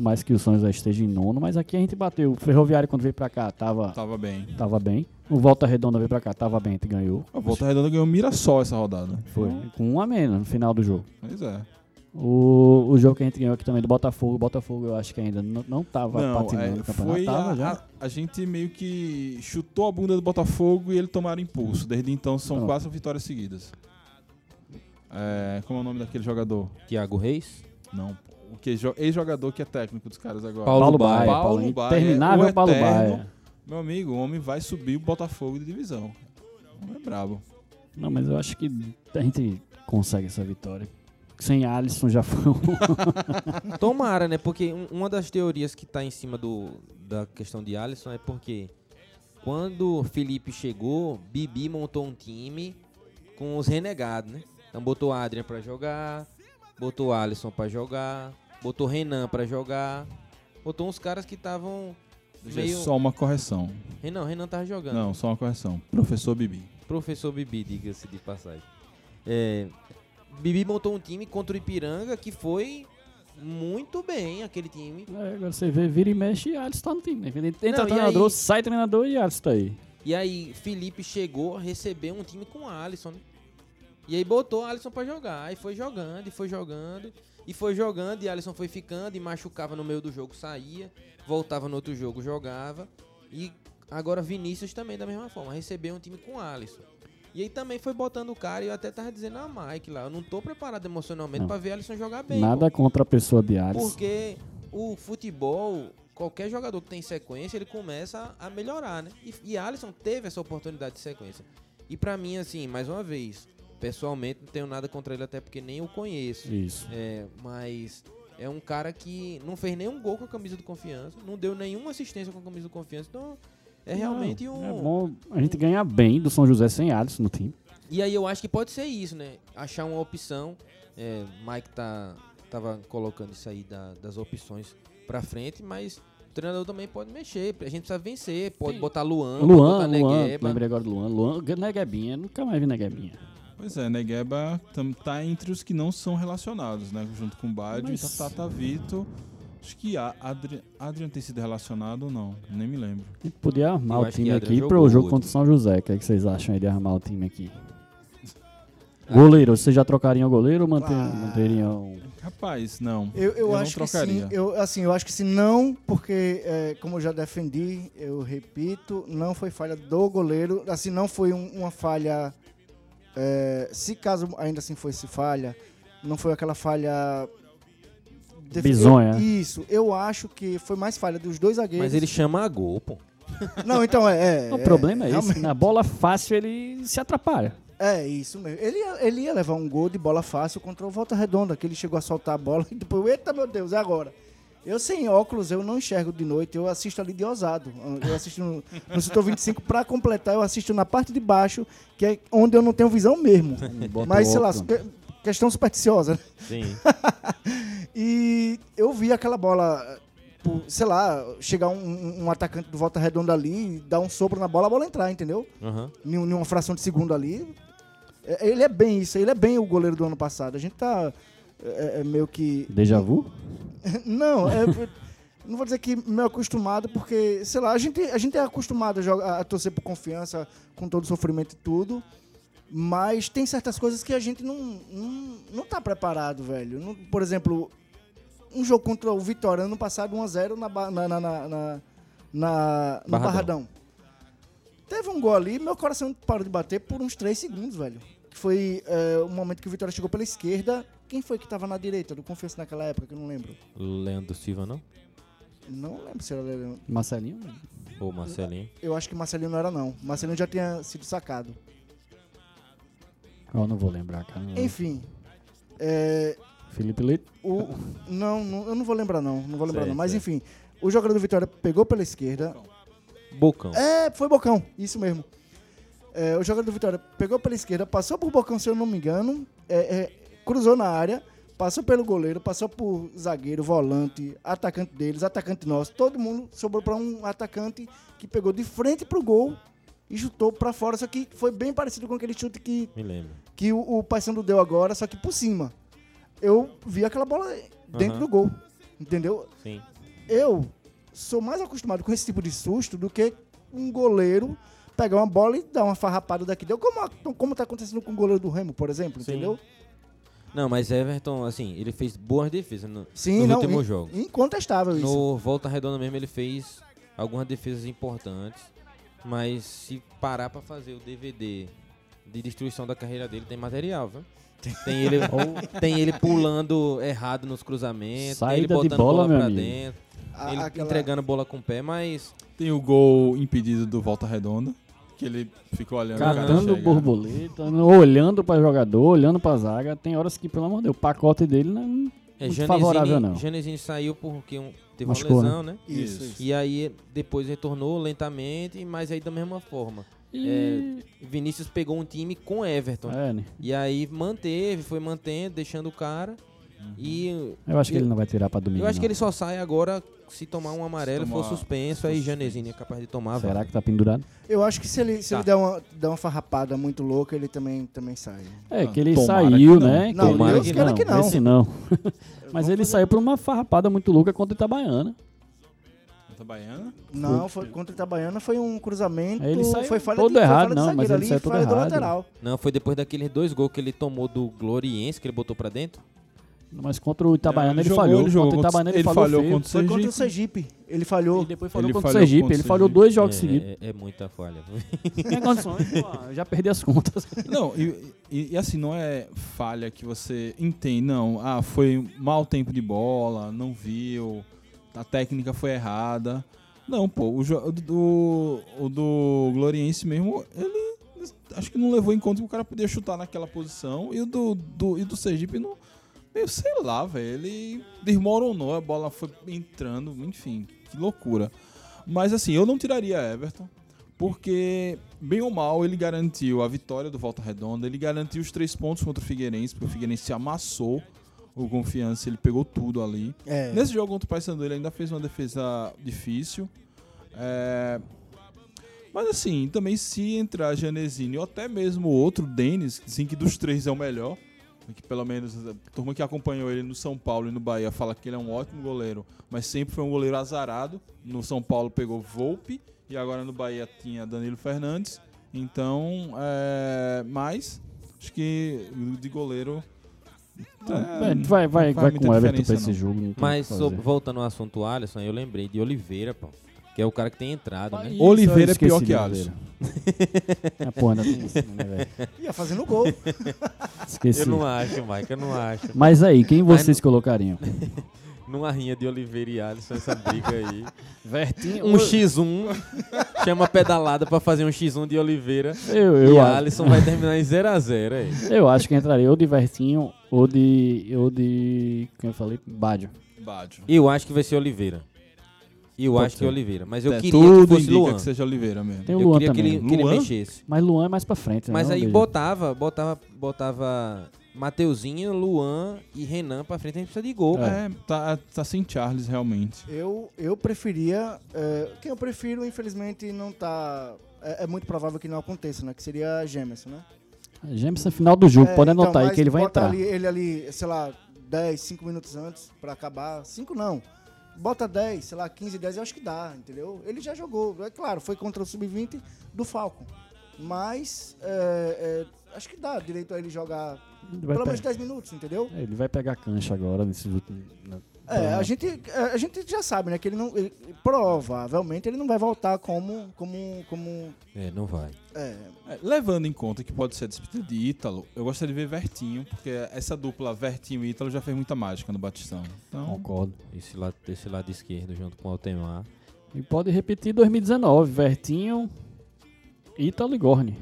Mais que o São José esteja em nono, mas aqui a gente bateu. O Ferroviário quando veio pra cá tava, Tava bem. tava bem. O Volta Redonda veio pra cá, tava bem, a gente ganhou. A Volta Redonda ganhou Mirassol essa rodada. Foi. Com um a menos no final do jogo. Pois é. O, o jogo que a gente ganhou aqui também do Botafogo, o Botafogo eu acho que ainda não, não tava Não, patinando é, no campeonato. foi tava a, já. a, a gente meio que chutou a bunda do Botafogo e ele tomaram impulso. Desde então são quatro vitórias seguidas. É, como é o nome daquele jogador? Tiago Reis. Não. O que jo- ex-jogador que é técnico dos caras agora. Paulo Paulo Baia, Paulo Paulo Baia, Interminável o Paulo. Baia. Meu amigo, o homem vai subir o Botafogo de divisão. O homem é brabo. Não, mas eu acho que a gente consegue essa vitória. Sem Alisson já foi um. [laughs] Tomara, né? Porque um- uma das teorias que tá em cima do, da questão de Alisson é porque quando Felipe chegou, Bibi montou um time com os renegados, né? Então botou Adrian pra jogar, botou Alisson pra jogar, botou Renan pra jogar, botou uns caras que estavam meio... Só uma correção. Renan, Renan tava jogando. Não, só uma correção. Professor Bibi. Professor Bibi, diga-se de passagem. É, Bibi montou um time contra o Ipiranga que foi muito bem, aquele time. É, agora você vê, vira e mexe e Alisson tá no time. Né? Entra Não, treinador, aí- sai treinador e Alisson tá aí. E aí Felipe chegou, recebeu um time com Alisson, né? E aí botou Alisson pra jogar. Aí foi jogando, e foi jogando, e foi jogando, e Alisson foi ficando, e machucava no meio do jogo, saía, voltava no outro jogo, jogava. E agora Vinícius também da mesma forma, recebeu um time com Alisson. E aí também foi botando o cara, e eu até tava dizendo a Mike lá, eu não tô preparado emocionalmente pra ver Alisson jogar bem. Nada pô. contra a pessoa de Alisson. Porque o futebol, qualquer jogador que tem sequência, ele começa a melhorar, né? E, e Alisson teve essa oportunidade de sequência. E pra mim, assim, mais uma vez, pessoalmente não tenho nada contra ele, até porque nem o conheço. Isso. É, mas é um cara que não fez nenhum gol com a camisa do confiança, não deu nenhuma assistência com a camisa do confiança. Então, é realmente Não, um. É bom a gente ganhar bem do São José sem Alisson no time. E aí eu acho que pode ser isso, né? Achar uma opção. É, Mike tá, tava colocando isso aí da- das opções pra frente, mas o treinador também pode mexer. A gente precisa vencer. Pode Sim. botar Luan, Luan, botar Luan, Negueba. lembrei agora do Luan. Luan, Neguebinha, nunca mais vi Neguebinha. Pois é, Negueba tam- tá entre os que não são relacionados, né? Junto com o Badio Mas- e Tata Vito. Acho que a Adri... Adrian tem sido relacionado ou não, nem me lembro. Gente podia armar Eu o que time aqui jogou pro jogo contra o São José. O que, é que vocês acham aí de armar o time aqui? [laughs] Goleiro, vocês já trocariam o goleiro ou manter, Ah. manteriam. Rapaz, não. Eu, eu, não acho que trocaria. sim. Eu, assim, eu acho que sim, não, porque, é, como eu já defendi, eu repito, não foi falha do goleiro. Assim, não foi um- uma falha. É, se caso ainda assim fosse falha, não foi aquela falha. def- Bizonha. eu- isso, eu acho que foi mais falha dos dois zagueiros. Mas ele chama a gol, pô. Não, então é. é [laughs] o problema é esse, realmente- na bola fácil ele se atrapalha. É, isso mesmo. Ele ia, ele ia levar um gol de bola fácil contra o Volta Redonda, que ele chegou a soltar a bola [laughs] e depois, eita meu Deus, é agora. Eu sem óculos, eu não enxergo de noite, eu assisto ali de ousado. Eu assisto no, no setor 25, pra completar, eu assisto na parte de baixo, que é onde eu não tenho visão mesmo. Bota Mas, sei lá, questão supersticiosa. né? Sim. [laughs] E eu vi aquela bola, sei lá, chegar um, um atacante do Volta Redonda ali, dar um sopro na bola, a bola entrar, entendeu? Aham. em um- em uma fração de segundo ali. É, Ele é bem isso, ele é bem o goleiro do ano passado. A gente tá é, é, meio que. Déjà vu? [laughs] Não, é, não vou dizer que meio acostumado, porque, sei lá, a gente, a gente é acostumado a, jogar, a torcer por confiança com todo o sofrimento e tudo. Mas tem certas coisas que a gente não, não, não tá preparado, velho. Não- por exemplo, um jogo contra o Vitória ano passado, 1x0 na, na, na, na, na, na- no Barradão. Barradão. Teve um gol ali, meu coração parou de bater por uns 3 segundos, velho. Que foi é, o momento que o Vitória chegou pela esquerda. Quem foi que tava na direita do Confiança naquela época, que eu não lembro. Leandro Silva, não? Não lembro se era Leandro. Marcelinho? Ou Marcelinho? Eu acho que Marcelinho não era, não. Marcelinho já tinha sido sacado. Eu não vou lembrar, cara. não. Enfim. É, Felipe Leite? o, não, não, eu não vou lembrar, não. Não vou lembrar, Sei, não. Mas sei. enfim, o jogador do Vitória pegou pela esquerda. Bocão. É, foi Bocão, isso mesmo. É, o jogador do Vitória pegou pela esquerda, passou por Bocão, se eu não me engano, é, é, cruzou na área, passou pelo goleiro, passou por zagueiro, volante, atacante deles, atacante nosso. Todo mundo sobrou para um atacante que pegou de frente pro gol e chutou para fora. Só que foi bem parecido com aquele chute que, Me lembro. que o, o Paysandu deu agora, só que por cima. Eu vi aquela bola dentro Aham. do gol, entendeu? Sim. eu sou mais acostumado com esse tipo de susto do que um goleiro pegar uma bola e dar uma farrapada daqui. Deu como, como tá acontecendo com o goleiro do Remo, por exemplo, Sim. entendeu? Não, mas Everton, assim, ele fez boas defesas no, Sim, nos não, últimos in- jogos. incontestável isso. No Volta Redonda mesmo ele fez algumas defesas importantes, mas se parar pra fazer o DVD de destruição da carreira dele, tem material, viu? Tem ele, [laughs] tem ele pulando errado nos cruzamentos, tem ele Saída de botando bola, bola, pra amigo. dentro, A- ele aquela- entregando bola com o pé, mas Tem o gol impedido do Volta Redonda, que ele ficou olhando o cara Catando borboleta, olhando pra jogador, olhando pra zaga. Tem horas que, pelo amor de Deus, o pacote dele não é muito é, favorável, não. Janesini saiu porque um, teve Machucou, uma né? lesão, né? Isso, Isso. isso. E aí depois retornou lentamente, mas aí da mesma forma. E... Vinícius pegou um time com Everton. É, né? E aí manteve, foi mantendo, deixando o cara. E Eu acho que ele não vai tirar pra domingo. eu acho não. que ele só sai agora se tomar um amarelo e for tomar- suspenso, aí Janesini é capaz de tomar. Será vai. que tá pendurado? Eu acho que se ele, se Tá. ele der, uma, der uma farrapada muito louca, ele também, também sai. É, que ele tomara saiu, que não. né? Não, que ele, queira que não. Esse não. [laughs] Mas ele fazer- saiu por uma farrapada muito louca contra o Itabaiana. Contra a Baiana. Não, foi, contra o Itabaiana foi um cruzamento. Aí ele saiu foi falha todo de, foi errado, não, mas ele ali, saiu todo errado. lateral. Não, foi depois daqueles dois gols que ele tomou do Gloriense, que ele botou pra dentro. Mas contra o Itabaiana É, ele, jogou, falhou. ele jogou contra o Itabaiana ele, ele falhou, falhou contra o Foi contra o Sergipe. Ele falhou. E depois falhou Ele contra o falhou Sergipe. contra Ele falhou dois jogos é, seguidos. é- é muita falha. Tem condições, pô, já perdi as contas. [laughs] Não, e, e- e assim, não é falha que você entende, não. Ah, foi mau tempo de bola, não viu, a técnica foi errada. Não, pô, o, o do, o do Gloriense mesmo, ele acho que não levou em conta que o cara podia chutar naquela posição. E o do, do, e do Sergipe não. Meio, sei lá, velho. Ele desmoronou, a bola foi entrando, enfim, que loucura. Mas assim, eu não tiraria Everton. Porque, bem ou mal, ele garantiu a vitória do Volta Redonda, ele garantiu os três pontos contra o Figueirense, porque o Figueirense amassou o Confiança, ele pegou tudo ali. É. Nesse jogo contra o Paysandu, ele ainda fez uma defesa difícil. É, Mas assim, também se entrar Janesini ou até mesmo outro, Denis, sim, que dos três é o melhor, que pelo menos a turma que acompanhou ele no São Paulo e no Bahia fala que ele é um ótimo goleiro, mas sempre foi um goleiro azarado. No São Paulo pegou Volpe e agora no Bahia tinha Danilo Fernandes. Então, é, mas acho que de goleiro é, É, vai vai, vai com o Everton diferença, pra esse jogo. Mas voltando ao assunto Alisson, eu lembrei de Oliveira, pô. Que é o cara que tem entrado, né? Isso, Oliveira é pior que Alisson. Oliveira. É, pô, ainda tem isso, né, velho? [laughs] Ia fazendo gol. Esqueci. Eu não acho, Mike, eu não acho. Mas aí, quem Mas vocês colocariam? [laughs] Numa rinha de Oliveira e Alisson, essa briga aí. Vertinho. Um X1, chama pedalada pra fazer um X1 de Oliveira. Eu, e eu, acho, Alisson vai terminar em 0x0 aí. eu acho que entraria ou de Vertinho ou de. ou de. Como eu falei? Bádio. Bádio. E eu acho que vai ser Oliveira. E eu Pode acho que é Oliveira. Mas eu É, queria tudo que fosse Luan. que seja Oliveira mesmo. Tem o Eu Luan queria que também. ele, que ele Luan? mexesse. Mas Luan é mais pra frente, Mas né? aí Beijo. botava, botava, botava Mateuzinho, Luan e Renan pra frente, a gente precisa de gol. É. É, tá, tá sem Charles realmente. Eu, eu preferia. é, quem eu prefiro, infelizmente, não tá. É, é muito provável que não aconteça, né? Que seria Gemerson, né? Jameson, final do jogo, É, pode então, anotar aí mas que ele vai entrar. Ali, ele ali, sei lá, 10, 5 minutos antes pra acabar. 5 não. Bota 10, sei lá, 15, 10, eu acho que dá, entendeu? Ele já jogou, é claro, foi contra o Sub-20 do Falcon. Mas é, é, acho que dá direito a ele jogar Ele pelo menos pe- 10 minutos, entendeu? É, ele vai pegar cancha agora nesses últimos. É, a gente, a gente já sabe, né? Que ele não. ele- provavelmente ele não vai voltar como. como. como. É, não vai. É, É, levando em conta que pode ser a despedida de Ítalo, eu gostaria de ver Vertinho, porque essa dupla Vertinho e Ítalo já fez muita mágica no Batistão. Então, Concordo. Esse lado, esse lado esquerdo junto com o Altemar. E pode repetir 2019. Vertinho, Ítalo e Gorni.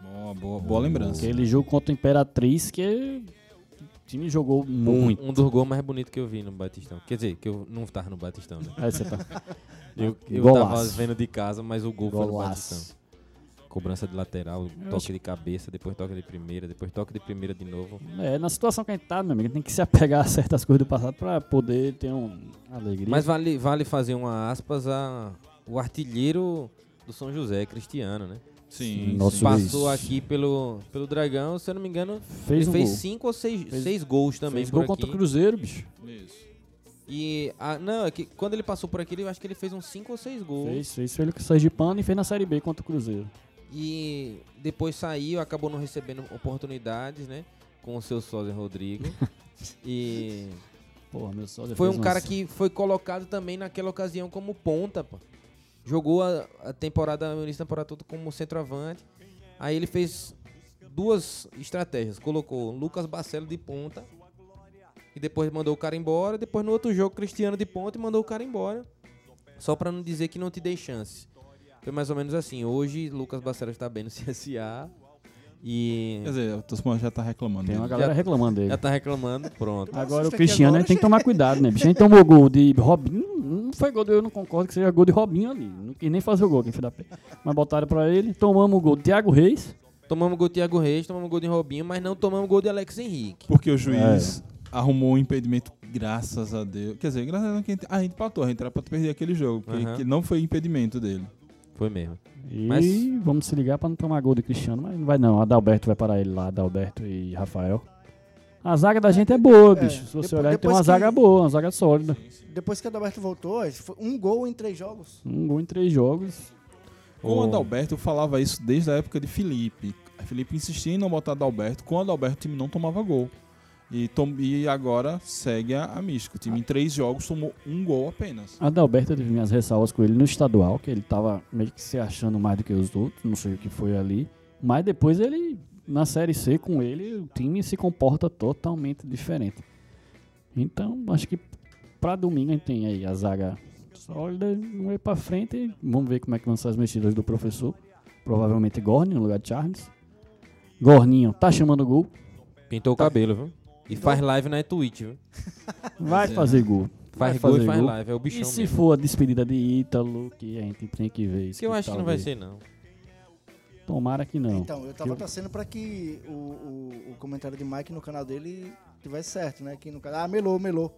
boa, boa, boa lembrança. Aquele jogo contra o Imperatriz que time jogou muito. Um, um dos gols mais bonitos que eu vi no Batistão. Quer dizer, que eu não tava no Batistão, né? Aí você tá. Eu, eu Golaço. tava vendo de casa, mas o gol foi no Golaço. Batistão. cobrança de lateral, toque de cabeça, depois toque de primeira, depois toque de primeira de novo. É, na situação que a gente tá, meu amigo, tem que se apegar a certas coisas do passado pra poder ter um alegria. Mas vale, vale fazer uma aspas a o artilheiro do São José, Cristiano, né? Sim, Nosso sim. Passou aqui pelo, pelo Dragão, se eu não me engano, fez ele um fez gol. cinco ou seis, Fez- seis gols também fez por gol aqui. contra o Cruzeiro, bicho. Isso. E a- não, é que quando ele passou por aqui, eu acho que ele fez uns cinco ou seis gols. Fez, fez, fez ele com o Sergipano e fez na Série B contra o Cruzeiro. E depois saiu, acabou não recebendo oportunidades, né? Com o seu sósia Rodrigo. [laughs] e Porra, meu sócio foi um cara umas- que foi colocado também naquela ocasião como ponta, pô. Jogou a, a temporada, o início da temporada toda como centroavante. Aí ele fez duas estratégias. Colocou Lucas Barcelo de ponta. E depois mandou o cara embora. Depois no outro jogo, Cristiano de ponta e mandou o cara embora. Só pra não dizer que não te dei chance. Foi mais ou menos assim. Hoje, Lucas Barcelo está bem no [laughs] CSA. E Quer dizer, o Tosman já tá reclamando. Tem uma galera reclamando dele. já tá reclamando. Pronto. Agora o Cristiano aqui a gente tem que agora, tomar cuidado, né, bicho? A gente tomou gol de Robinho, foi gol de, eu não concordo que seja gol de Robinho ali. Não quis nem fazer o gol, quem foi da pé. Mas botaram pra ele, tomamos o gol de Thiago Reis. Tomamos gol de Thiago Reis, tomamos gol de Robinho, mas não tomamos gol de Alex Henrique. Porque o juiz arrumou um impedimento, graças a Deus. Quer dizer, graças a Deus que a gente, a gente empatou, a gente era pra perder aquele jogo. Porque que não foi impedimento dele. Foi mesmo. E Mas- vamos se ligar pra não tomar gol de Cristiano, mas não vai não. Adalberto vai parar ele lá, Adalberto e Rafael. A zaga da gente é boa, É, bicho. Se você depois- olhar, tem depois uma que- zaga boa, uma zaga sólida. Depois que o Adalberto voltou, foi um gol em três jogos. Um gol em três jogos. Com o Adalberto, eu falava isso desde a época de Felipe. A Felipe insistia em não botar Adalberto. Com o Adalberto, o time não tomava gol. E, tom- e agora segue a, a mística. O time em três jogos tomou um gol apenas. Adalberto eu tive minhas ressalvas com ele no estadual, que ele tava meio que se achando mais do que os outros, não sei o que foi ali. Mas depois ele, na Série C com ele, o time se comporta totalmente diferente. Então, acho que pra domingo a gente tem aí a zaga sólida, um aí pra frente. e Vamos ver como é que vão ser as mexidas do professor. Provavelmente Gorni no lugar de Charles. Gorninho tá chamando gol, Pintou o cabelo, viu? E faz live na Twitch, viu? [laughs] vai é. fazer gol. Faz vai gol e fazer faz gol. live, é o bichão E se mesmo. for a despedida de Ítalo, que a gente tem que ver isso. Que eu acho que não vai talvez- ser, não. Tomara que não. Então, eu tava Eu- torcendo pra que o, o, o comentário de Mike no canal dele tivesse certo, né? Que no canal. Ah, melou, melou.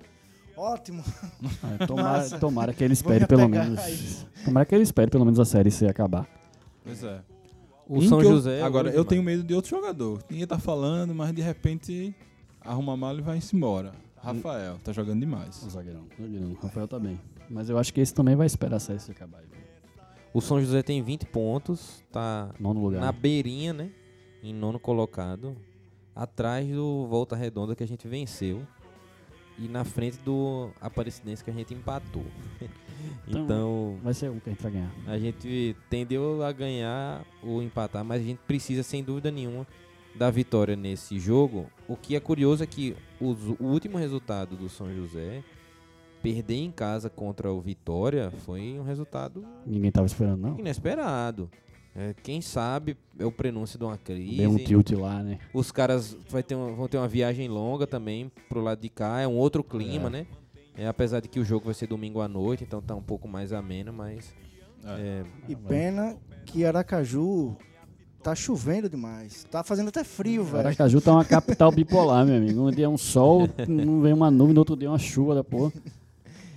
Ótimo. Ah, tomara, [laughs] tomara que ele espere pelo menos. isso. Tomara que ele espere pelo menos a série C acabar. Pois é. O São eu- José. é Agora, eu tenho medo de outro jogador. Ninguém tá falando, mas de repente arruma a mala e vai-se embora. Rafael, tá jogando demais. O zagueirão. zagueirão. O Rafael tá bem. Mas eu acho que esse também vai esperar a série C acabar. O São José tem 20 pontos, tá Nono lugar. na beirinha, né? Em nono colocado. Atrás do Volta Redonda que a gente venceu. E na frente do Aparecidense que a gente empatou. [laughs] Então- então, Vai ser um que a gente vai ganhar. a gente tendeu a ganhar ou empatar, mas a gente precisa, sem dúvida nenhuma, da vitória nesse jogo. O que é curioso é que os- o último resultado do São José, perder em casa contra o Vitória, foi um resultado Ninguém tava esperando, não. inesperado. É, quem sabe é o prenúncio de uma crise. Deu um tilt lá, né? Os caras vai ter uma- vão ter uma viagem longa também pro lado de cá. É um outro clima, É. né? É, apesar de que o jogo vai ser domingo à noite, então tá um pouco mais ameno, mas. é, E pena que Aracaju tá chovendo demais. Tá fazendo até frio, velho. Aracaju tá uma capital bipolar, meu amigo. Um dia é um sol, não vem uma nuvem, no outro dia é uma chuva da porra.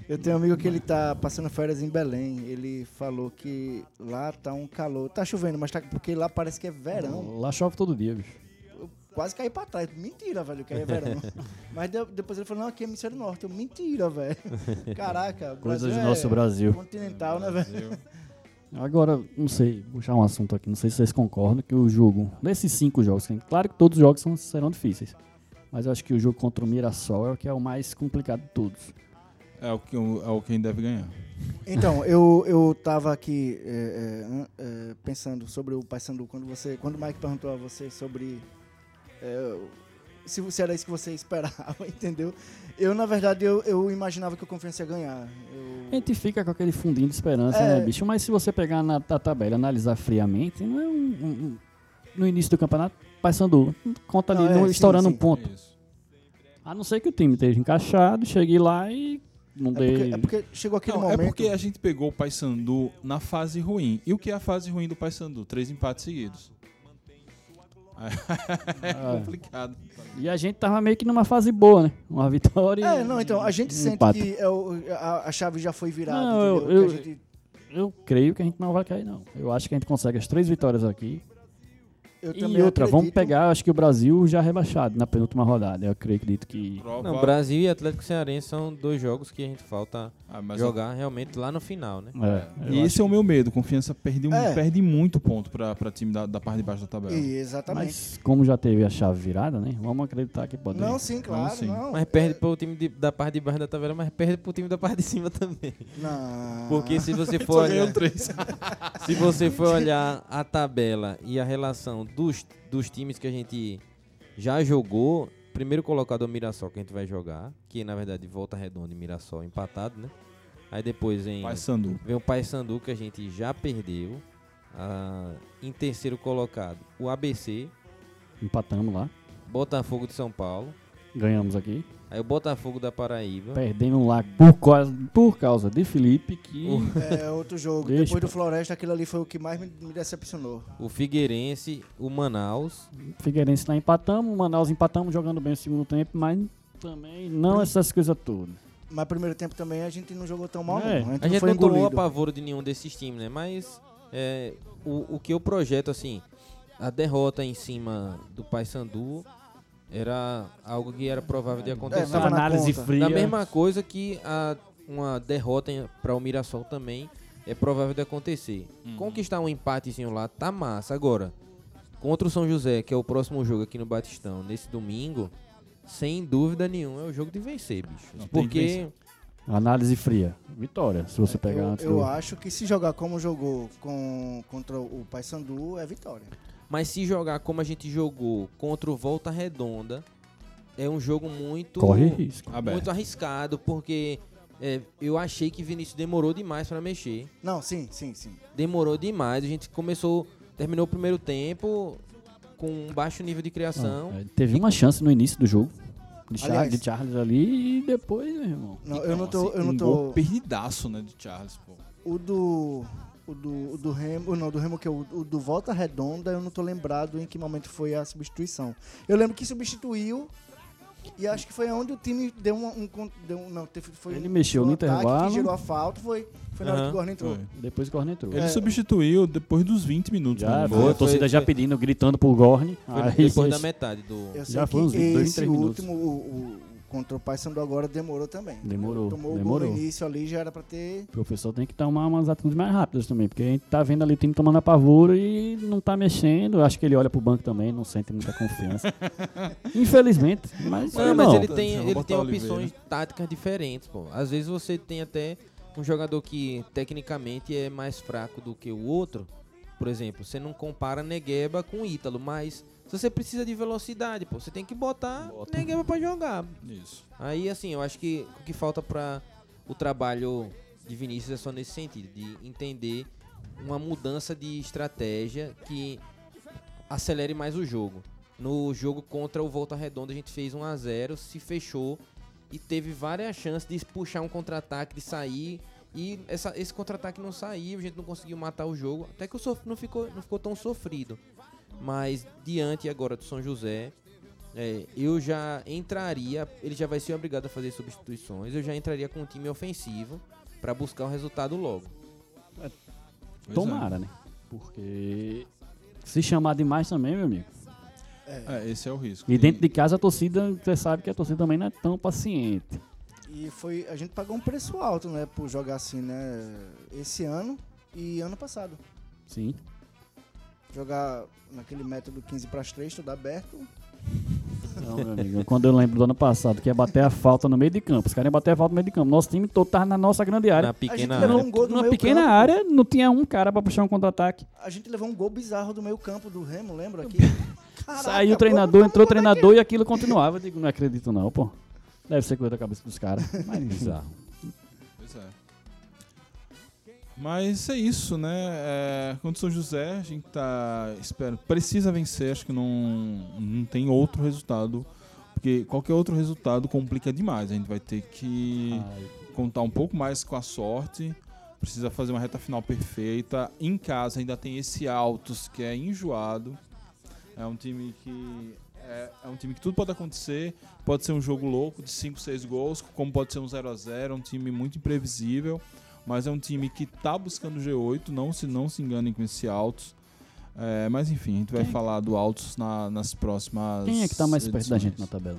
Eu tenho um amigo que ele tá passando férias em Belém. Ele falou que lá tá um calor. Tá chovendo, mas tá porque lá parece que é verão. Lá chove todo dia, bicho. Eu quase caí pra trás. Mentira, velho, que aí é verão. [laughs] mas de- depois ele falou, não, aqui é hemisfério norte. Eu, mentira, velho. [laughs] Caraca. Coisas Brasil do nosso é Brasil. Continental, né, velho? Agora, não sei, vou puxar um assunto aqui, não sei se vocês concordam que o jogo, desses cinco jogos, claro que todos os jogos são- serão difíceis, mas eu acho que o jogo contra o Mirassol é o que é o mais complicado de todos. É o que, é o que a gente deve ganhar. Então, eu, eu tava aqui é, é, é, pensando sobre o Paysandu, quando você, quando o Mike perguntou a você sobre é, se, se era isso que você esperava, [laughs] entendeu? Eu, na verdade, eu, eu imaginava que o Confiança ia ganhar. Eu- A gente fica com aquele fundinho de esperança, É. né, bicho? Mas se você pegar na, na tabela e analisar friamente, não é um, um- um- no início do campeonato, Paysandu conta ali Não, é, no- sim, estourando sim. um ponto. Isso. A não ser que o time esteja encaixado, chegue lá e não É dei. porque, é porque chegou aquele Não, é momento. porque a gente pegou o Paysandu na fase ruim. E o que é a fase ruim do Paysandu? Três empates seguidos. É Ah. complicado. E a gente tava meio que numa fase boa, né? Uma vitória. É, não, então, a gente um sente empate. que é o- a, a chave já foi virada. Não, eu- eu- gente- Eu creio que a gente não vai cair, não. Eu acho que a gente consegue as três vitórias aqui. Eu e também outra, vamos acredito- pegar, acho que o Brasil já rebaixado na penúltima rodada. Eu acredito que. Não, Brasil e Atlético Cearense são dois jogos que a gente falta Ah, jogar realmente lá no final, né? É, eu E esse é o meu medo. Confiança perde, um- É. perde muito ponto pra, pra time da, da parte de baixo da tabela. E, exatamente. Mas como já teve a chave virada, né? Vamos acreditar que pode. Não, sim, claro. sim. Não, Mas perde pro time de- da parte de baixo da tabela, mas perde pro time da parte de cima também. não. Porque se [laughs] você for olhar, [laughs] se você for [laughs] olhar a tabela e a relação dos, dos times que a gente já jogou, primeiro colocado é o Mirassol que a gente vai jogar, que na verdade Volta Redonda e Mirassol empatado, né? Aí depois em Paysandu. Vem o Paysandu que a gente já perdeu. Ah, em terceiro colocado, o ABC, Empatamos lá. Botafogo de São Paulo. Ganhamos aqui. Aí o Botafogo da Paraíba. Perdemos lá por causa, por causa de Felipe, que. É outro jogo. Deixa, Depois do. Floresta, aquilo ali foi o que mais me, me decepcionou. O Figueirense, o Manaus. Figueirense lá empatamos, o Manaus empatamos jogando bem o segundo tempo, mas também não essas coisas todas. Mas primeiro tempo também a gente não jogou tão mal, É. não. A gente, A gente foi não tomou apavoro de nenhum desses times, né? Mas é, o, o que eu projeto, assim, a derrota em cima do Paysandu era algo que era provável de acontecer. tava na análise conta. fria. Da mesma coisa que a, uma derrota para o Mirassol também é provável de acontecer. Conquistar um empatezinho lá tá massa. Agora, contra o São José, que é o próximo jogo aqui no Batistão, nesse domingo, sem dúvida nenhuma, é o jogo de vencer, bicho. Não, Porque vencer. Análise fria. Vitória, se você pegar Eu, antes eu do... acho que se jogar como jogou com, contra o Paysandu, é vitória. Mas se jogar como a gente jogou contra o Volta Redonda, é um jogo muito, Corre risco. Aberto. muito arriscado, porque é, eu achei que Vinícius demorou demais para mexer. Não, sim, sim, sim. Demorou demais. A gente começou, terminou o primeiro tempo com um baixo nível de criação. É, teve uma chance no início do jogo. De, Char- Aliás- de Charles ali e depois, meu irmão. Não, eu não tô. Eu um não gol tô perdidaço, né, de Charles, pô. o do. O do, o do Remo. Não, do Remo que é o, o do Volta Redonda, eu não tô lembrado em que momento foi a substituição. Eu lembro que substituiu. E acho que foi onde o time deu um. um deu um- não, teve, foi Ele um- mexeu um no ataque intervalo. Que gerou a falta, foi, foi na hora Aham, que o Gordon entrou. Foi. Depois o Corne entrou. Ele É. substituiu depois dos 20 minutos. Já, né? foi, Foi, a torcida foi, já foi. pedindo, gritando pro Gorne. Foi Aí, depois da metade do. Eu sei Já que foi uns dois em esse três minutos. último, o, o, contra o Paysandu agora demorou também. Demorou, Tomou o demorou. gol no início ali, já era pra ter. O professor tem que tomar umas atitudes mais rápidas também, porque a gente tá vendo ali o time tomando apavoro e não tá mexendo. Acho que ele olha pro banco também, não sente muita confiança. [laughs] Infelizmente, mas Não, não. mas ele tem, ele tem o Oliveira. opções táticas diferentes, pô. Às vezes você tem até um jogador que tecnicamente é mais fraco do que o outro. Por exemplo, você não compara Negueba com Ítalo, mas se você precisa de velocidade, pô, você tem que botar Negueba pra jogar. Isso. Aí, assim, eu acho que o que falta para o trabalho de Vinícius é só nesse sentido, de entender uma mudança de estratégia que acelere mais o jogo. No jogo contra o Volta Redonda, a gente fez 1 a 0 se fechou e teve várias chances de puxar um contra-ataque, de sair. E essa- esse contra-ataque não saiu, a gente não conseguiu matar o jogo. Até que o sof- não ficou, não ficou tão sofrido. Mas diante agora do São José, é, eu já entraria, ele já vai ser obrigado a fazer substituições, eu já entraria com um time ofensivo para buscar o resultado logo. Pois Tomara, né? Porque se chamar demais também, meu amigo. É. É, esse é o risco. E dentro de casa a torcida, você sabe que a torcida também não é tão paciente. E foi. A gente pagou um preço alto, né? Por jogar assim, né? Esse ano e ano passado. Sim. Jogar naquele método 15 para as 3, tudo aberto. Não, meu amigo. Quando eu lembro do ano passado, que ia bater a falta no meio de campo. Os caras iam bater a falta no meio de campo. Nosso time todo tava na nossa grande área. Na pequena levou área. um gol do Numa meio pequena campo. área, não tinha um cara pra puxar um contra-ataque. A gente levou um gol bizarro do meio campo do Remo, lembra aqui? [laughs] Caraca, Saiu o treinador, como entrou o é é? treinador e aquilo continuava. Eu digo, não acredito não, pô. Deve ser coisa da cabeça dos caras. Mas bizarro. Mas é isso, né? É, contra o São José, a gente tá. Espero, precisa vencer, acho que não, não tem outro resultado. Porque Porque qualquer outro resultado complica demais. A gente vai ter que Ai, contar um pouco mais com a sorte. Precisa fazer uma reta final perfeita. Em casa ainda tem esse Altos que é enjoado. É um time que é, é um time que tudo pode acontecer. Pode ser um jogo louco de 5, 6 gols, como pode ser um 0 a 0 É um time muito imprevisível. Mas é um time que tá buscando o G8. Não se, não se enganem com esse Altos. É, mas enfim, a gente vai Quem- falar do Altos na- nas próximas. Quem é que tá mais perto da edições. gente na tabela?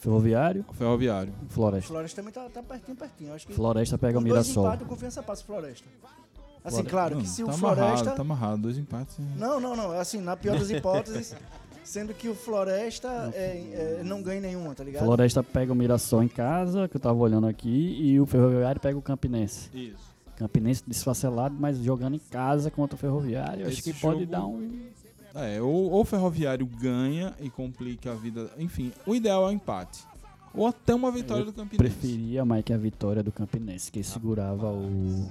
Ferroviário, Ferroviário. O Floresta. Floresta também tá, tá pertinho, pertinho. Acho que Floresta pega o com dois Mirassol. empates, confiança passa Floresta. Assim, claro Não, que se tá o amarrado, Floresta. tá amarrado, dois empates. Não, não, não. Assim, na pior das [laughs] hipóteses, sendo que o Floresta é, é, não ganha nenhuma, tá ligado? Floresta pega o Mirassol em casa, que eu tava olhando aqui, e o Ferroviário pega o Campinense. Isso. Campinense desfacelado, mas jogando em casa contra o Ferroviário. Acho Esse que pode jogo- dar um. É, ou, ou o Ferroviário ganha e complica a vida. Enfim, o ideal é o empate. Ou até uma vitória do Campinense. Preferia mais que a vitória do Campinense, que segurava o.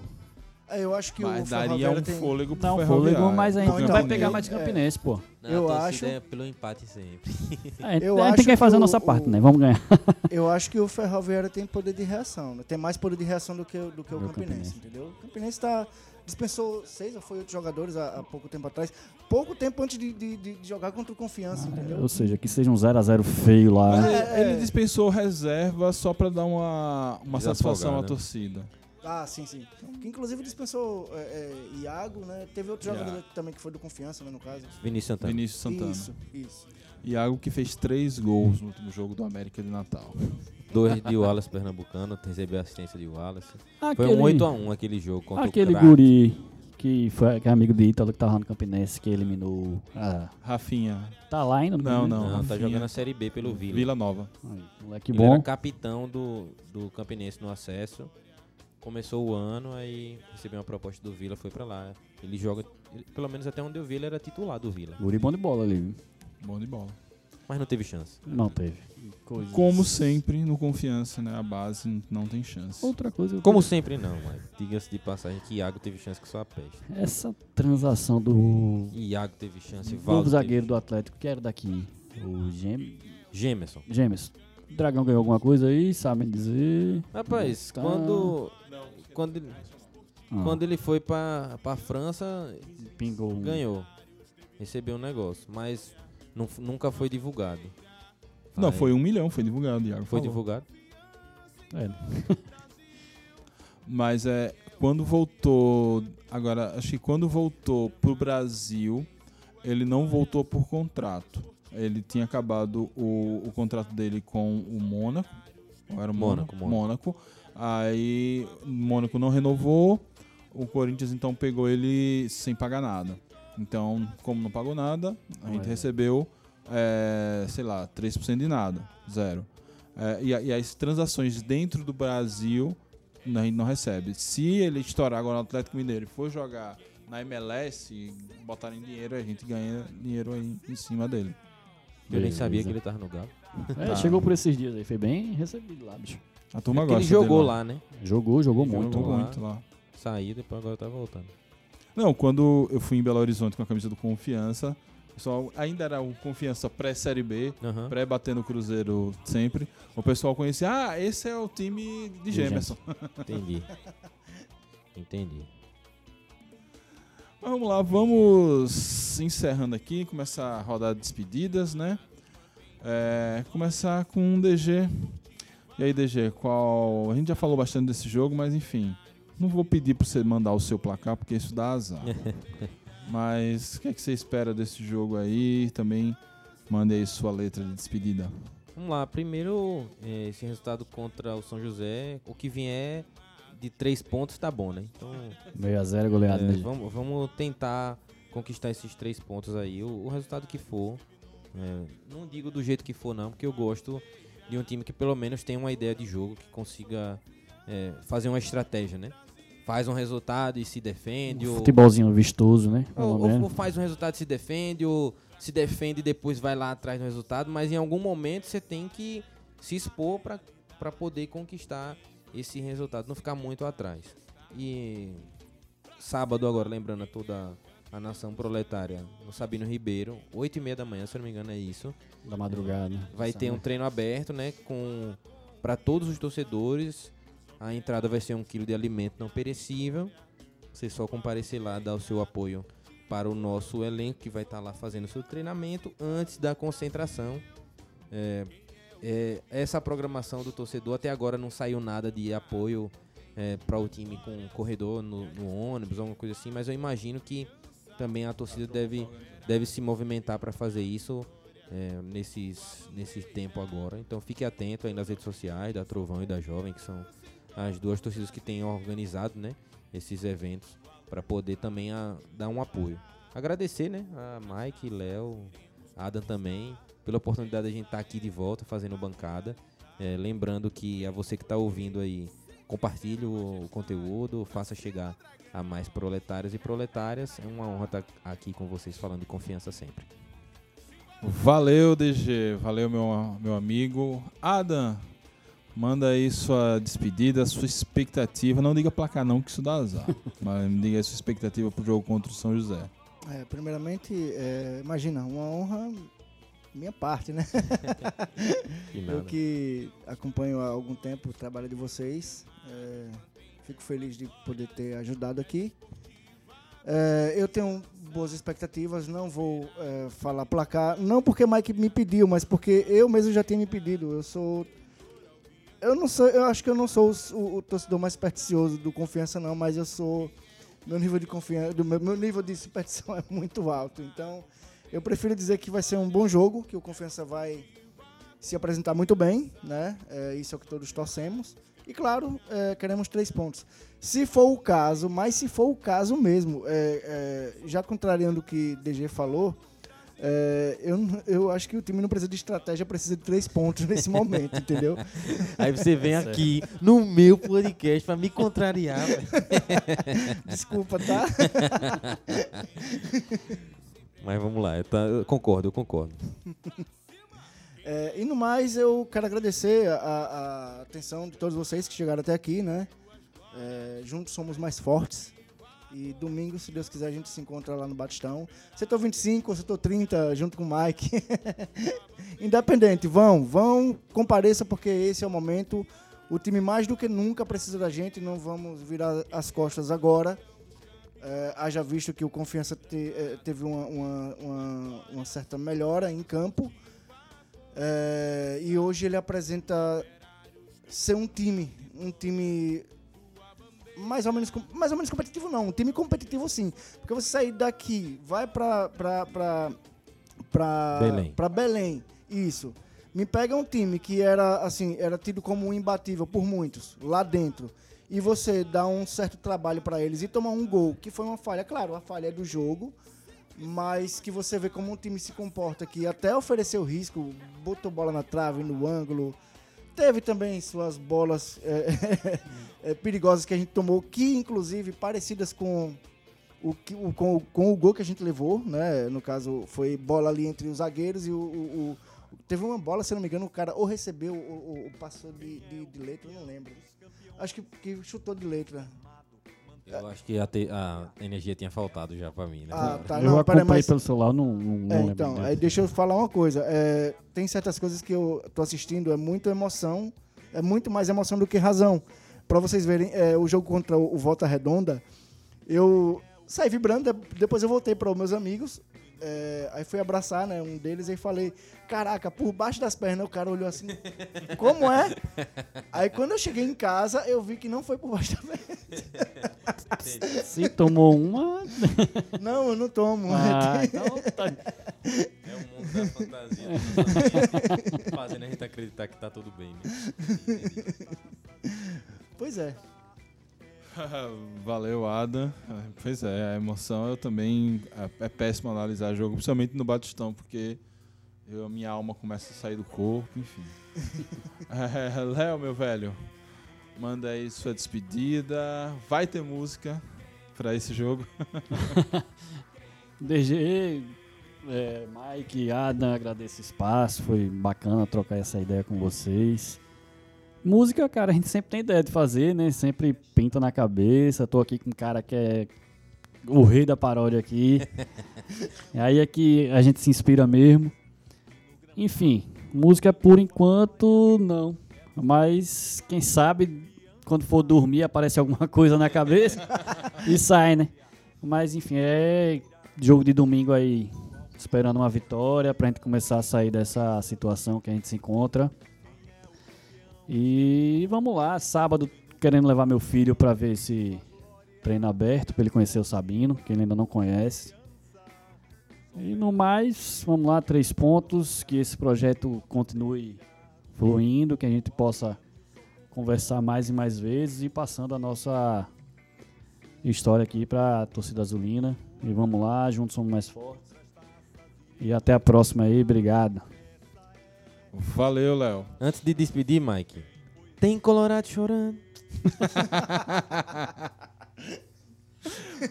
É, eu acho que o Mas daria Ferroviário um tem... fôlego pro Dá um fôlego, mas a gente Não, não, então, vai pegar mais é. Campinense, pô. Não, Eu acho- é pelo empate sempre. [laughs] É, Eu a gente acho tem que fazer que a o- nossa parte, o- né? Vamos ganhar. [laughs] Eu acho que o Ferroviário tem poder de reação, né? Tem mais poder de reação do que, o- do que o Campinense, Campinense. entendeu? O Campinense tá, dispensou seis ou foi oito jogadores há, há pouco tempo atrás. Pouco tempo antes de, de- de jogar contra o Confiança, entendeu? Ou seja, que seja um 0x0 feio lá. É, ele, é. ele dispensou reserva só pra dar uma, uma Desafogar, satisfação à né? torcida. Ah, sim, sim. Que inclusive dispensou é, é, Iago, né? Teve outro Iago. jogador também que foi do Confiança, né, no caso. Vinícius Santana. Vinícius Santana. Isso, isso. Iago que fez três gols no último jogo do América de Natal. Dois de Wallace Pernambucano, recebeu assistência de Wallace. Foi Aquele, um 8x1 aquele jogo contra aquele o craque. guri que foi que é amigo de Ítalo que tava lá no Campinense, que eliminou. Ah, Rafinha, tá lá ainda Não, não. Não, tá jogando a Série B pelo Vila. Vila Nova. Aí, moleque Ele bom. era capitão do, do Campinense no acesso. Começou o ano, aí recebeu uma proposta do Vila, foi pra lá. Ele joga, ele- pelo menos até onde eu vi, ele era titular do Vila. Guri bom de bola ali. viu? Bom de bola. Mas não teve chance. Não teve. Coisas- Como sempre, no confiança, né? A base n- não tem chance. Outra coisa. eu Como sempre não, mas diga-se de passagem que Iago teve chance que só a peste. Essa transação do. Iago teve chance, novo Valdo zagueiro teve. do Atlético, que era daqui. O Gem... Gemerson. Gêmeos. O Dragão ganhou alguma coisa aí, sabem dizer. Rapaz, Tá. quando quando ele, Ah, quando ele foi pra, pra França, pingou um. ganhou. Recebeu um negócio, mas nu- nunca foi divulgado. Não, foi um milhão, foi divulgado, Iago. Foi falou. divulgado? É, [laughs] Mas é quando voltou. Agora, acho que quando voltou pro Brasil, ele não voltou por contrato. Ele tinha acabado o, o contrato dele com o Mônaco. Era o Mônaco, Mônaco? Mônaco. Aí o Mônaco não renovou. O Corinthians então pegou ele sem pagar nada. Então, como não pagou nada, a gente recebeu, é, sei lá, 3% de nada. Zero. É, e, e as transações dentro do Brasil a gente não recebe. Se ele estourar agora no Atlético Mineiro e for jogar na MLS botarem dinheiro, a gente ganha dinheiro aí em cima dele. Eu nem sabia que ele tava no Galo. É, Tá. chegou por esses dias aí, foi bem recebido lá, bicho. A turma Porque gosta ele jogou dele lá, né? Jogou, jogou Ele muito. Jogou lá. muito lá. Saiu, depois agora tá voltando. Não, quando eu fui em Belo Horizonte com a camisa do Confiança, o pessoal ainda era o Confiança pré-Série B, Aham. pré-bater no Cruzeiro sempre. O pessoal conhecia, ah, esse é o time de Gemerson. Entendi. [laughs] Entendi. Mas vamos lá, vamos encerrando aqui, começar a rodada de despedidas, né? É, começar com um DG. E aí, DG, qual. A gente já falou bastante desse jogo, mas enfim. Não vou pedir pra você mandar o seu placar, porque isso dá azar. [laughs] mas o que, é que você espera desse jogo aí? Também mande aí sua letra de despedida. Vamos lá, primeiro, eh, esse resultado contra o São José, o que vier de três pontos tá bom, né? Então, Meio a zero goleado, é, né? vamos, vamos tentar conquistar esses três pontos aí, o, o resultado que for. É, não digo do jeito que for, não, porque eu gosto de um time que pelo menos tenha uma ideia de jogo, que consiga é, fazer uma estratégia, né? Faz um resultado e se defende, ou, Futebolzinho vistoso, né? ou- ou- ou faz um resultado e se defende, ou se defende e depois vai lá atrás do resultado, mas em algum momento você tem que se expor para poder conquistar esse resultado, não ficar muito atrás. E sábado agora, lembrando a toda a nação proletária no Sabino Ribeiro, 8 e meia da manhã, se não me engano é isso. Da madrugada. Vai ter um treino aberto, né, com para todos os torcedores. A entrada vai ser um quilo de alimento não perecível. Você só comparecer lá, dar o seu apoio para o nosso elenco que vai estar lá fazendo o seu treinamento antes da concentração. É, é, essa programação do torcedor até agora não saiu nada de apoio é, para o time com corredor no, no ônibus, alguma coisa assim, mas eu imagino que também a torcida deve, deve se movimentar para fazer isso é, nesses, nesse tempo agora. Então fique atento aí nas redes sociais da Trovão e da Jovem, que são as duas torcidas que têm organizado né, esses eventos para poder também a, dar um apoio. Agradecer né, a Mike, Léo, Adam também, pela oportunidade de a gente estar tá aqui de volta fazendo bancada. É, lembrando que a você que está ouvindo aí, compartilhe o conteúdo, faça chegar a mais proletários e proletárias. É uma honra estar tá aqui com vocês falando de confiança sempre. Valeu, DG. Valeu, meu, meu amigo. Adam, manda aí sua despedida, sua expectativa. Não diga placar não, que isso dá azar. [laughs] mas me diga aí sua expectativa pro jogo contra o São José. É, primeiramente, é, imagina, uma honra minha parte, né? [laughs] Eu que acompanho há algum tempo o trabalho de vocês. É, fico feliz de poder ter ajudado aqui. É, eu tenho boas expectativas, não vou é, falar placar, não porque Mike me pediu, mas porque eu mesmo já tinha me pedido. Eu sou. Eu não sou, eu acho que eu não sou o, o torcedor mais supersticioso do confiança, não, mas eu sou. Meu nível de confiança, meu, meu nível de superstição [laughs] é muito alto. Então, eu prefiro dizer que vai ser um bom jogo, que o Confiança vai se apresentar muito bem, né? É, isso é o que todos torcemos. E claro, é, queremos três pontos. Se for o caso, mas se for o caso mesmo, é, é já contrariando o que DG falou, é, eu, eu acho que o time não precisa de estratégia, precisa de três pontos [laughs] nesse momento, entendeu? Aí você vem aqui no meu podcast para me contrariar. [laughs] Desculpa, tá? [laughs] Mas vamos lá, eu, tá, eu concordo, eu concordo. [laughs] É, e no mais, eu quero agradecer a, a, atenção de todos vocês que chegaram até aqui, né? É, juntos somos mais fortes. E domingo, se Deus quiser, a gente se encontra lá no Batistão. Setor 25, setor 30, junto com o Mike. [laughs] Independente, vão, vão, compareça, porque esse é o momento. O time mais do que nunca precisa da gente, não vamos virar as costas agora. É, haja visto que o Confiança te, é, teve uma, uma, uma, uma, certa melhora em campo. É, e hoje ele apresenta ser um time, um time mais ou menos mais ou menos competitivo não, um time competitivo sim, porque você sair daqui, vai para para para Belém. para Belém, isso. Me pega um time que era assim, era tido como imbatível por muitos lá dentro e você dá um certo trabalho para eles e tomar um gol, que foi uma falha, claro, a falha é do jogo, mas que você vê como um time se comporta, que até ofereceu risco, botou bola na trave, no ângulo, teve também suas bolas é, [laughs] é, perigosas que a gente tomou, que inclusive parecidas com o, com, com o gol que a gente levou, né? No caso, foi bola ali entre os zagueiros e o, o, o teve uma bola, se não me engano, o cara ou recebeu ou, ou passou de, de, de letra, não lembro acho que, que chutou de letra. Eu acho que a, te, a, energia tinha faltado já pra mim, né? Ah, tá. Eu não, acompanhei mas... pelo celular, não, não, não é, Então, aí deixa eu falar uma coisa. É, tem certas coisas que eu tô assistindo, é muito emoção, é muito mais emoção do que razão. Pra vocês verem, é, o jogo contra o, o Volta Redonda, eu saí vibrando, depois eu voltei para os meus amigos, é, aí fui abraçar, né, um deles e falei, caraca, por baixo das pernas, o cara olhou assim, como é? Aí quando eu cheguei em casa, eu vi que não foi por baixo da perna. Se tomou uma... Não, eu não tomo. Ah, [laughs] então tá... É um mundo da fantasia. Fazendo a gente acreditar que tá tudo bem, né? Pois é. [laughs] Valeu, Ada. Pois é, a emoção eu também. É, é péssimo analisar jogo, principalmente no Batistão, porque eu, minha alma começa a sair do corpo, enfim. [laughs] é, Léo, meu velho, manda aí sua despedida. Vai ter música para esse jogo. [laughs] DG, é, Mike, Adam, agradeço o espaço. Foi bacana trocar essa ideia com vocês. Música, cara, a gente sempre tem ideia de fazer, né? Sempre pinta na cabeça. Tô aqui com um cara que é o rei da paródia aqui. [laughs] Aí é que a gente se inspira mesmo. Enfim, música por enquanto não. Mas quem sabe quando for dormir aparece alguma coisa na cabeça [laughs] e sai, né? Mas enfim, é jogo de domingo aí, esperando uma vitória pra gente começar a sair dessa situação que a gente se encontra. E vamos lá, sábado querendo levar meu filho pra ver esse treino aberto, pra ele conhecer o Sabino, que ele ainda não conhece. E no mais, vamos lá, três pontos, que esse projeto continue fluindo, que a gente possa conversar mais e mais vezes e passando a nossa história aqui para a torcida azulina. E vamos lá, juntos somos mais fortes. E até a próxima aí, obrigado. Valeu, Léo. Antes de despedir, Mike, tem Colorado chorando. [laughs]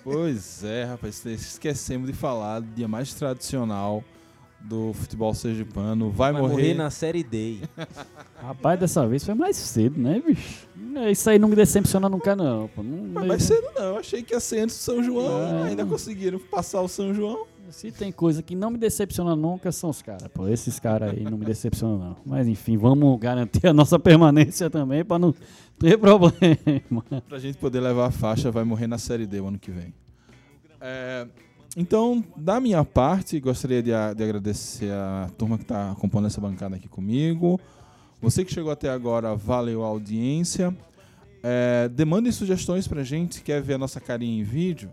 Pois é, rapaz, esquecemos de falar do dia mais tradicional do futebol sergipano. Vai, Vai morrer, morrer na Série D. [laughs] Rapaz, dessa vez foi mais cedo, né, bicho? É, Isso aí não me decepciona nunca, não. Pô. Não, Mas mais cedo não, eu achei que ia ser antes do São João. Ah. Ainda conseguiram passar o São João. Se tem coisa que não me decepciona nunca, são os caras. Pô, esses caras aí não me decepcionam, não. Mas enfim, vamos garantir a nossa [laughs] permanência também pra não ter problema. Pra gente poder levar a faixa, vai morrer na Série D o ano que vem. É, então, da minha parte, gostaria de, de agradecer a turma que está compondo essa bancada aqui comigo. Você que chegou até agora, valeu a audiência. É, demandem sugestões pra gente, quer ver a nossa carinha em vídeo.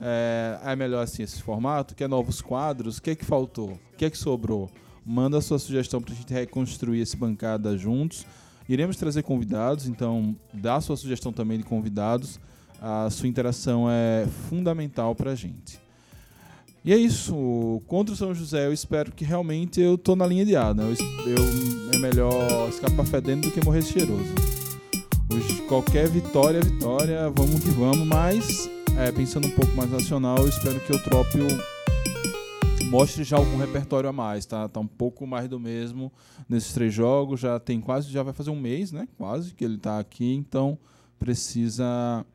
É, é melhor assim esse formato? Quer novos quadros? O que é que faltou? O que é que sobrou? Manda a sua sugestão pra gente reconstruir esse bancada juntos. Iremos trazer convidados, então dá a sua sugestão também de convidados. A sua interação é fundamental pra gente. E é isso. Contra o São José, eu espero que realmente eu tô na linha de A, né? Eu, eu- é melhor escapar fedendo do que morrer cheiroso. Os- qualquer vitória é vitória, vamos que vamos, mas é, pensando um pouco mais nacional, eu espero que o Trópio mostre já algum repertório a mais, tá? Tá um pouco mais do mesmo nesses três jogos, já tem quase, já vai fazer um mês, né? Quase que ele tá aqui, então precisa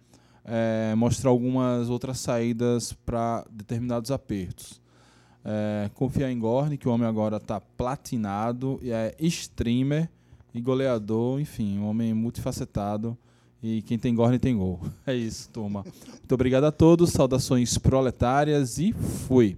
é, mostrar algumas outras saídas para determinados apertos. É, confiar em Gorne, que o homem agora está platinado e é streamer e goleador, enfim, um homem multifacetado. E quem tem Gorne tem gol. [laughs] É isso, turma. Muito obrigado a todos, saudações proletárias e fui.